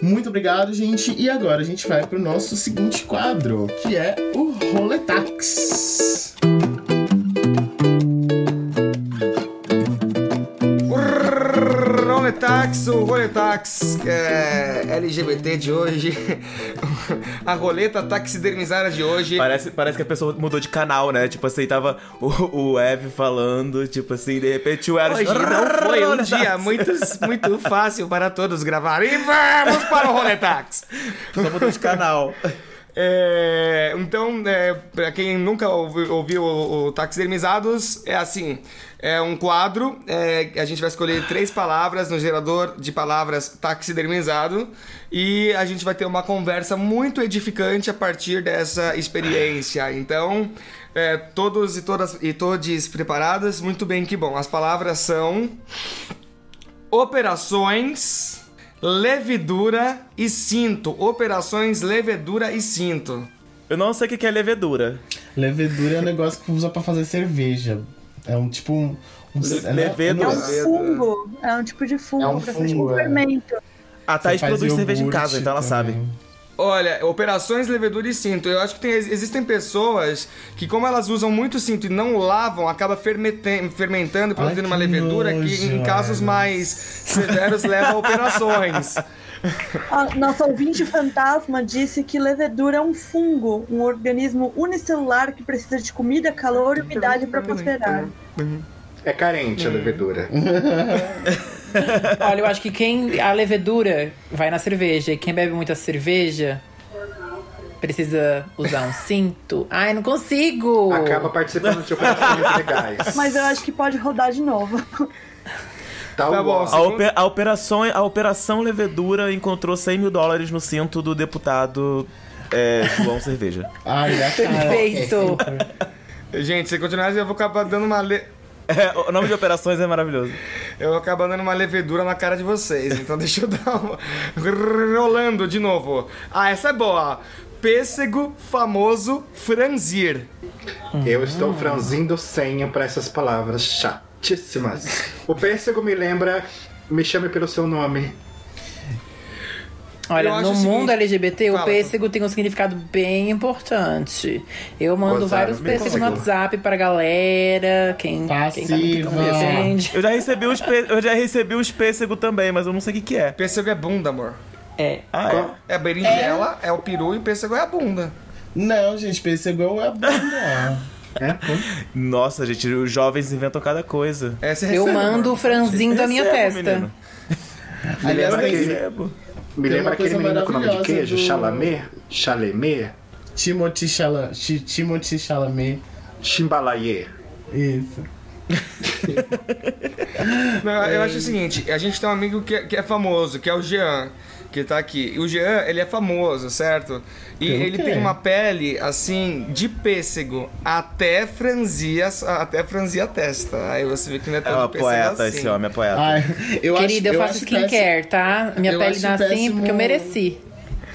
muito obrigado, gente. E agora a gente vai para o nosso seguinte quadro, que é o Roletax. Roletax, o Roletax é, LGBT de hoje, a roleta taxidermizada de hoje. Parece, parece que a pessoa mudou de canal, né? Tipo assim, tava o, o Ev falando, tipo assim, de repente o Eros... Hoje não foi um dia muito, muito fácil para todos gravar. E vamos para o Roletax! Só mudou de canal. É, então, é, para quem nunca ouviu, ouviu o, o Taxidermizados, é assim: é um quadro, é, a gente vai escolher três palavras no gerador de palavras taxidermizado e a gente vai ter uma conversa muito edificante a partir dessa experiência. Então, é, todos e todas e todes preparadas? Muito bem, que bom. As palavras são operações levedura e cinto. Operações levedura e cinto. Eu não sei o que é levedura. Levedura é um negócio que usa para fazer cerveja. É um tipo um. um levedura. É um fungo. É um tipo de fungo. É um fungo, tipo um fermento. A Thaís produz cerveja em casa, então ela também. sabe. Olha, operações levedura e cinto. Eu acho que tem, existem pessoas que, como elas usam muito cinto e não lavam, acaba fermentando e produzindo uma levedura nojo, que, em casos mais severos, leva a operações. A nossa ouvinte fantasma disse que levedura é um fungo, um organismo unicelular que precisa de comida, calor e umidade para prosperar. É carente a levedura. Olha, eu acho que quem. A levedura vai na cerveja. E quem bebe muita cerveja precisa usar um cinto. Ai, não consigo! Acaba participando de operações legais. Mas eu acho que pode rodar de novo. Tá, tá bom. A, oper, a, operação, a Operação Levedura encontrou 100 mil dólares no cinto do deputado é, João Cerveja. Ai, Perfeito! Gente, se continuar, eu vou acabar dando uma. Le... É, o nome de operações é maravilhoso. eu acabo dando uma levedura na cara de vocês. Então deixa eu dar uma. Rolando de novo. Ah, essa é boa. Pêssego famoso franzir. Eu estou franzindo o senho para essas palavras chatíssimas. O pêssego me lembra. Me chame pelo seu nome. Olha, no o seguinte- mundo LGBT, Fala, o pêssego tem um significado bem importante. Eu mando vários pêssegos no. WhatsApp pra galera. Quem, quem tá Passiva. entende. Eu já recebi uns, pê- eu já recebi uns pêssego também, mas eu não sei o que, que é. Pêssego é bunda, amor. É. Ah, é? É a berinjela, é. o peru e pêssego é a bunda. Não, gente, pêssego é bunda. É? Nossa, gente, os jovens inventam cada coisa. É, você Eu recebe, mando o franzinho da minha Recebo, testa. Aliás, Eu tem recebo. Me lembra aquele menino com nome de queijo? do- Chalamet? Chalamet? Timothy Chalamet. Timothy Chalamet. Chimbalaye. Isso. Não, eu acho o seguinte, a gente tem um amigo que é, que é famoso, que é o Jean, que tá aqui. O Jean, ele é famoso, certo? E Pelo ele quê? tem uma pele, assim, de pêssego, até franzir, as- até franzir a testa. Aí você vê que não é É tão pêssego poeta, assim. esse homem é poeta. Ai, eu Querida, acho, eu faço skincare, tá? Minha eu pele nasce assim péssimo- porque eu mereci. péssimo-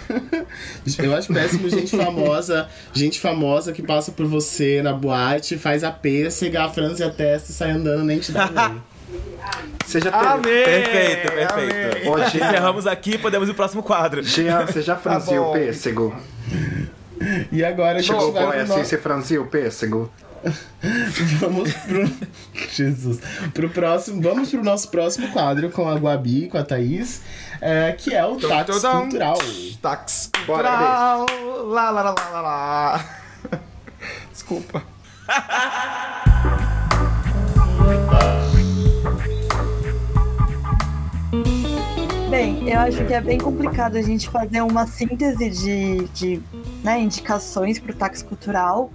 Eu acho péssimo gente famosa, gente famosa que passa por você na boate, faz a pêssega, a franze a testa e sai andando, nem te dá oi. Você já teve. Amém! Perfeito, perfeito. Ô, Jean, Encerramos aqui e podemos ir pro próximo quadro. Jean, você já franziu bom. o pêssego? E agora Chegou vai boy pro assim, nosso... você franziu o pêssego? Vamos pro. Jesus. Pro próximo. Vamos pro nosso próximo quadro com a Guabi, com a Thaís, é, que é o Táxi Tudum. Cultural. Tax Bora, cultural. Lá, lá, lá, lá, lá, lá. Desculpa. Bem, eu acho que é bem complicado a gente fazer uma síntese de, de né, indicações para o táxi cultural.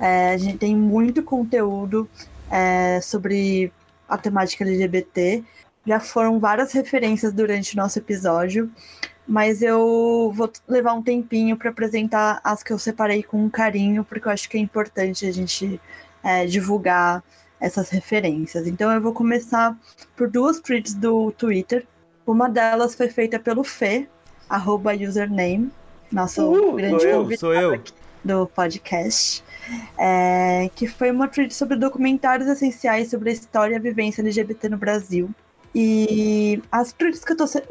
É, a gente tem muito conteúdo é, sobre a temática LGBT. Já foram várias referências durante o nosso episódio, mas eu vou levar um tempinho para apresentar as que eu separei com carinho, porque eu acho que é importante a gente é, divulgar essas referências. Então eu vou começar por duas tweets do Twitter. Uma delas foi feita pelo Fê, arroba username, nosso Uh, grande sou eu, convidado sou eu. do podcast, é, que foi uma tweet sobre documentários essenciais sobre a história e a vivência LGBT no Brasil. E as tweets que eu estou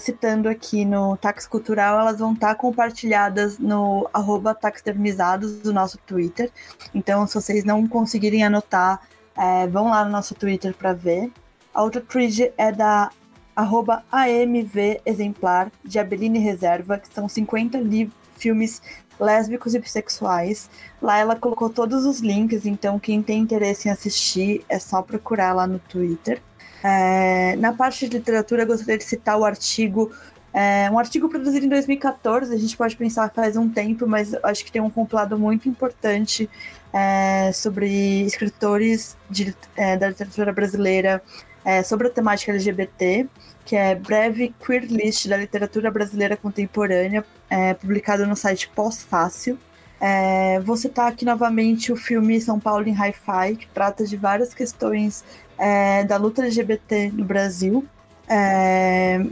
citando aqui no Táxi Cultural, elas vão estar compartilhadas no arroba taxidermizados do nosso Twitter. Então, se vocês não conseguirem anotar, é, vão lá no nosso Twitter para ver. A outra tweet é da arroba AMV Exemplar, de Abeline Reserva, que são 50 li- filmes lésbicos e bissexuais. Lá ela colocou todos os links, então quem tem interesse em assistir é só procurar lá no Twitter. É, na parte de literatura, gostaria de citar o artigo, é, um artigo produzido em 2014, a gente pode pensar faz um tempo, mas acho que tem um compilado muito importante é, sobre escritores de, é, da literatura brasileira é, sobre a temática LGBT, que é Breve Queer List da Literatura Brasileira Contemporânea, é, publicado no site Pós-Fácil. É, vou citar aqui novamente o filme São Paulo em Hi-Fi, que trata de várias questões é, da luta LGBT no Brasil. É,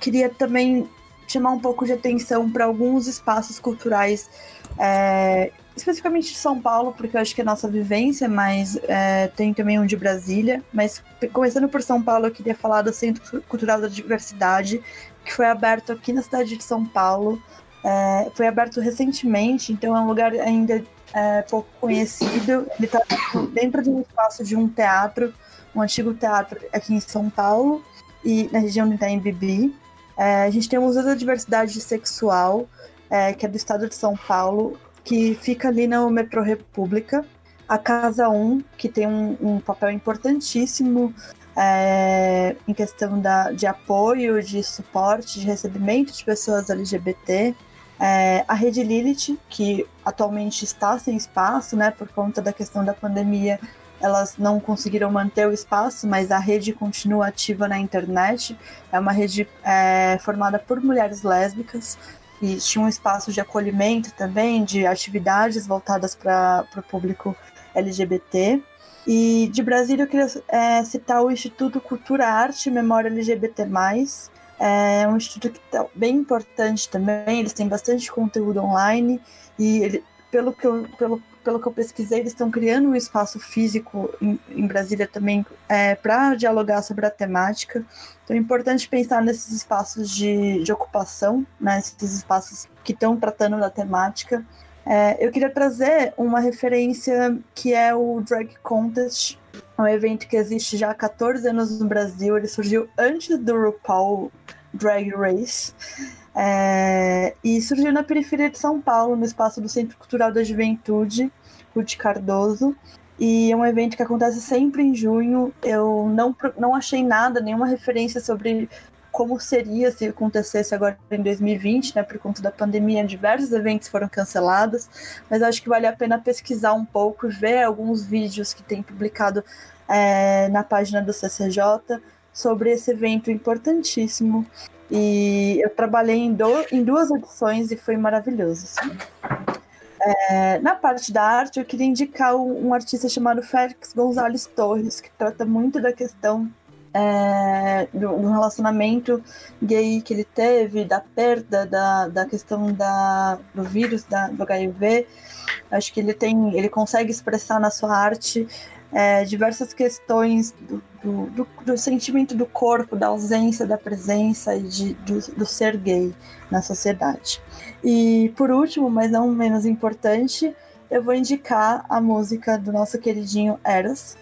queria também chamar um pouco de atenção para alguns espaços culturais, é, especificamente de São Paulo, porque eu acho que é nossa vivência, mas é, tem também um de Brasília. Mas começando por São Paulo, eu queria falar do Centro Cultural da Diversidade, que foi aberto aqui na cidade de São Paulo. É, foi aberto recentemente, então é um lugar ainda é, pouco conhecido. Ele está dentro de um espaço de um teatro, um antigo teatro aqui em São Paulo e na região do Itaim Bibi. É, a gente tem o Museu da Diversidade Sexual, é, que é do estado de São Paulo, que fica ali no metrô República. A Casa 1, que tem um, um papel importantíssimo é, em questão da, de apoio, de suporte, de recebimento de pessoas LGBT. É, a Rede Lilith, que atualmente está sem espaço, né, por conta da questão da pandemia, elas não conseguiram manter o espaço, mas a rede continua ativa na internet. É uma rede é, formada por mulheres lésbicas e tinha um espaço de acolhimento também, de atividades voltadas para o público LGBT. E de Brasília eu queria é, citar o Instituto Cultura, Arte e Memória LGBT+, é um instituto que tá bem importante também, eles têm bastante conteúdo online e ele, pelo, que eu, pelo, pelo que eu pesquisei, eles estão criando um espaço físico em, em Brasília também é, para dialogar sobre a temática. Então é importante pensar nesses espaços de, de ocupação, né, esses espaços que estão tratando da temática. É, eu queria trazer uma referência que é o Drag Contest, um evento que existe já há 14 anos no Brasil. Ele surgiu antes do RuPaul Drag Race. É, e surgiu na periferia de São Paulo, no espaço do Centro Cultural da Juventude, Ruth Cardoso. E é um evento que acontece sempre em junho. Eu não, não achei nada, nenhuma referência sobre como seria se acontecesse agora em 2020, né? Por conta da pandemia, diversos eventos foram cancelados, mas acho que vale a pena pesquisar um pouco e ver alguns vídeos que tem publicado é, na página do CCJ sobre esse evento importantíssimo. E eu trabalhei em, do, em duas edições e foi maravilhoso. Assim. É, na parte da arte, eu queria indicar um, um artista chamado Félix Gonzalez Torres, que trata muito da questão é, do, do, relacionamento gay que ele teve, da perda, da, da questão da, do vírus, da, do HIV. Acho que ele tem, ele consegue expressar na sua arte é, diversas questões do, do, do, do, sentimento do corpo, da ausência da presença e de, do, do ser gay na sociedade. E por último, mas não menos importante, eu vou indicar a música do nosso queridinho Eros,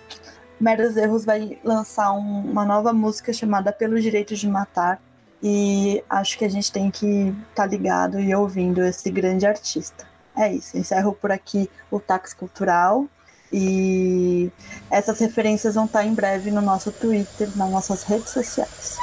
Meros Erros vai lançar um, uma nova música chamada Pelo Direito de Matar. E acho que a gente tem que estar tá ligado e ouvindo esse grande artista. É isso. Encerro por aqui o Táxi Cultural. E essas referências vão estar em breve no nosso Twitter, nas nossas redes sociais.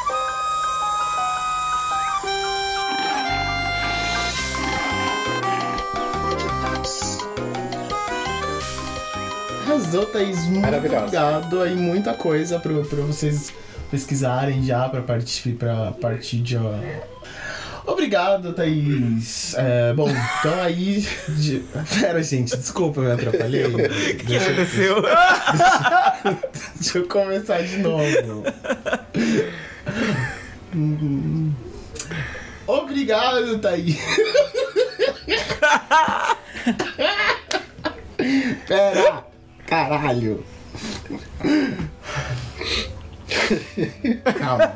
Arrasou, Thaís. Muito obrigado. Aí muita coisa pra vocês pesquisarem já pra partir, partir de. Ó... Obrigado, Thaís. É, bom, então aí. De... Pera, gente, desculpa, eu me atrapalhei. O que, que aconteceu? Deixa eu começar de novo. Obrigado, Thaís. Pera. Caralho! Calma.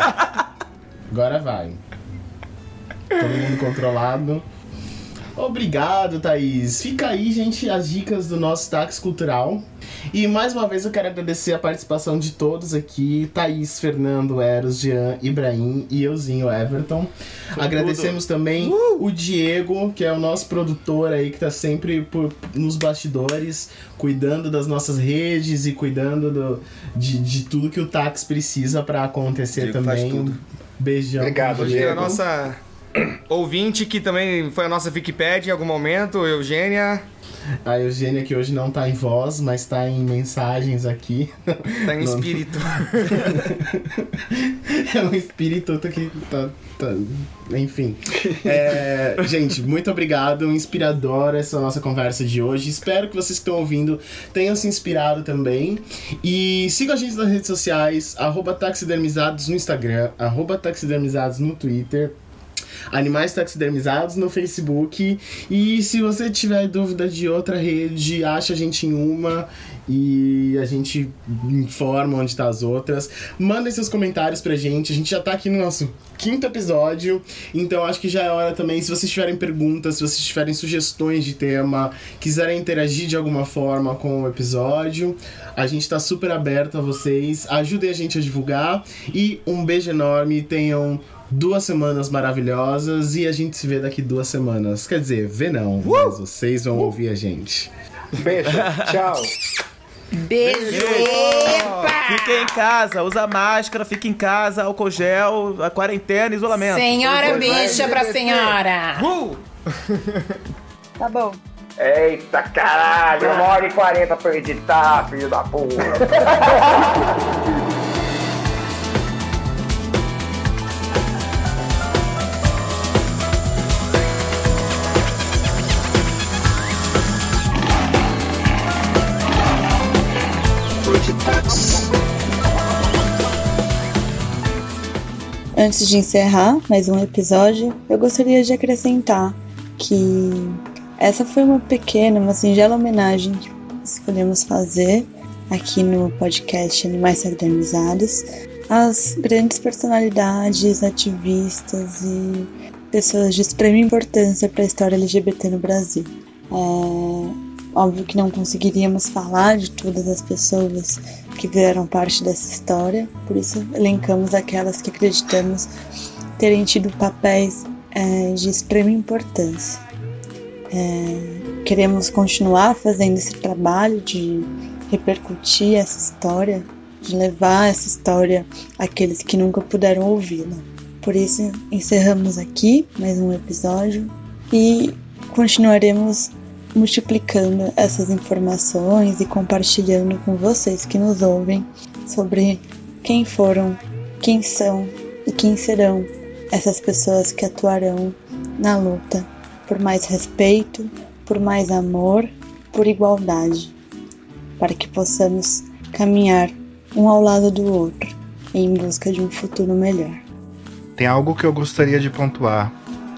Agora vai. Todo mundo controlado. Obrigado, Thaís. Fica aí, gente, as dicas do nosso táxi cultural. E mais uma vez eu quero agradecer a participação de todos aqui: Thaís, Fernando, Eros, Jean, Ibrahim e euzinho Everton. Foi Agradecemos tudo. também uh! o Diego, que é o nosso produtor aí, que tá sempre por, nos bastidores, cuidando das nossas redes e cuidando do, de, de tudo que o táxi precisa para acontecer Diego também. Faz tudo. Beijão. Obrigado, Diego. A nossa ouvinte que também foi a nossa Wikipedia em algum momento, Eugênia. A Eugênia que hoje não tá em voz, mas tá em mensagens aqui. Tá em espírito. é um espírito que tá. tá... Enfim. É... Gente, muito obrigado. Inspiradora essa nossa conversa de hoje. Espero que vocês que estão ouvindo tenham se inspirado também. E sigam a gente nas redes sociais, arroba taxidermizados no Instagram, arroba taxidermizados no Twitter Animais Taxidermizados no Facebook. E se você tiver dúvida de outra rede, acha a gente em uma e a gente informa onde tá as outras. Mandem seus comentários pra gente. A gente já tá aqui no nosso quinto episódio, então acho que já é hora também. Se vocês tiverem perguntas, se vocês tiverem sugestões de tema, quiserem interagir de alguma forma com o episódio, a gente tá super aberto a vocês. Ajudem a gente a divulgar e um beijo enorme. Tenham duas semanas maravilhosas e a gente se vê daqui duas semanas. Quer dizer, vê não, uh! mas vocês vão uh! ouvir a gente. Beijo, tchau. Beijo! Fique em casa, usa máscara, fique em casa, álcool gel, a quarentena, isolamento. Senhora bicha pra senhora! Uh! tá bom. Eita caralho, uma hora e quarenta pra editar, filho da porra. Antes de encerrar mais um episódio, eu gostaria de acrescentar que essa foi uma pequena, uma singela homenagem que escolhemos fazer aqui no podcast Animais Modernizados às grandes personalidades, ativistas e pessoas de extrema importância para a história LGBT no Brasil. É, Óbvio que não conseguiríamos falar de todas as pessoas que fizeram parte dessa história, por isso elencamos aquelas que acreditamos terem tido papéis é, de extrema importância. É, queremos continuar fazendo esse trabalho de repercutir essa história, de levar essa história àqueles que nunca puderam ouvi-la. Por isso, encerramos aqui mais um episódio e continuaremos multiplicando essas informações e compartilhando com vocês que nos ouvem sobre quem foram, quem são e quem serão essas pessoas que atuarão na luta por mais respeito, por mais amor, por igualdade, para que possamos caminhar um ao lado do outro em busca de um futuro melhor. Tem algo que eu gostaria de pontuar,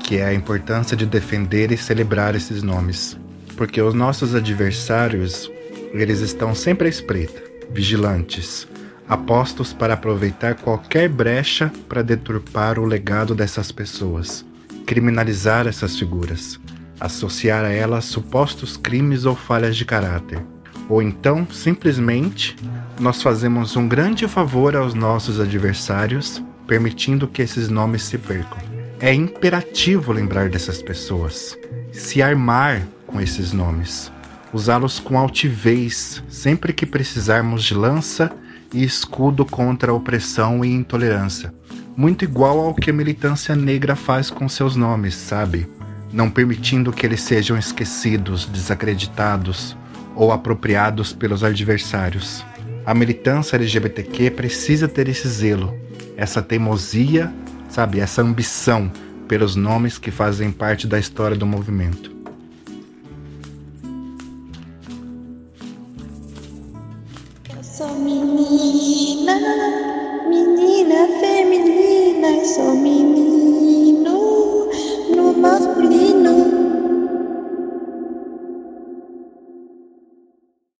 que é a importância de defender e celebrar esses nomes porque os nossos adversários, eles estão sempre à espreita, vigilantes, apostos para aproveitar qualquer brecha para deturpar o legado dessas pessoas, criminalizar essas figuras, associar a elas supostos crimes ou falhas de caráter. Ou então, simplesmente, nós fazemos um grande favor aos nossos adversários, permitindo que esses nomes se percam. É imperativo lembrar dessas pessoas, se armar com esses nomes, usá-los com altivez sempre que precisarmos de lança e escudo contra a opressão e intolerância. Muito igual ao que a militância negra faz com seus nomes, sabe? Não permitindo que eles sejam esquecidos, desacreditados ou apropriados pelos adversários. A militância LGBTQ precisa ter esse zelo, essa teimosia, sabe, essa ambição pelos nomes que fazem parte da história do movimento.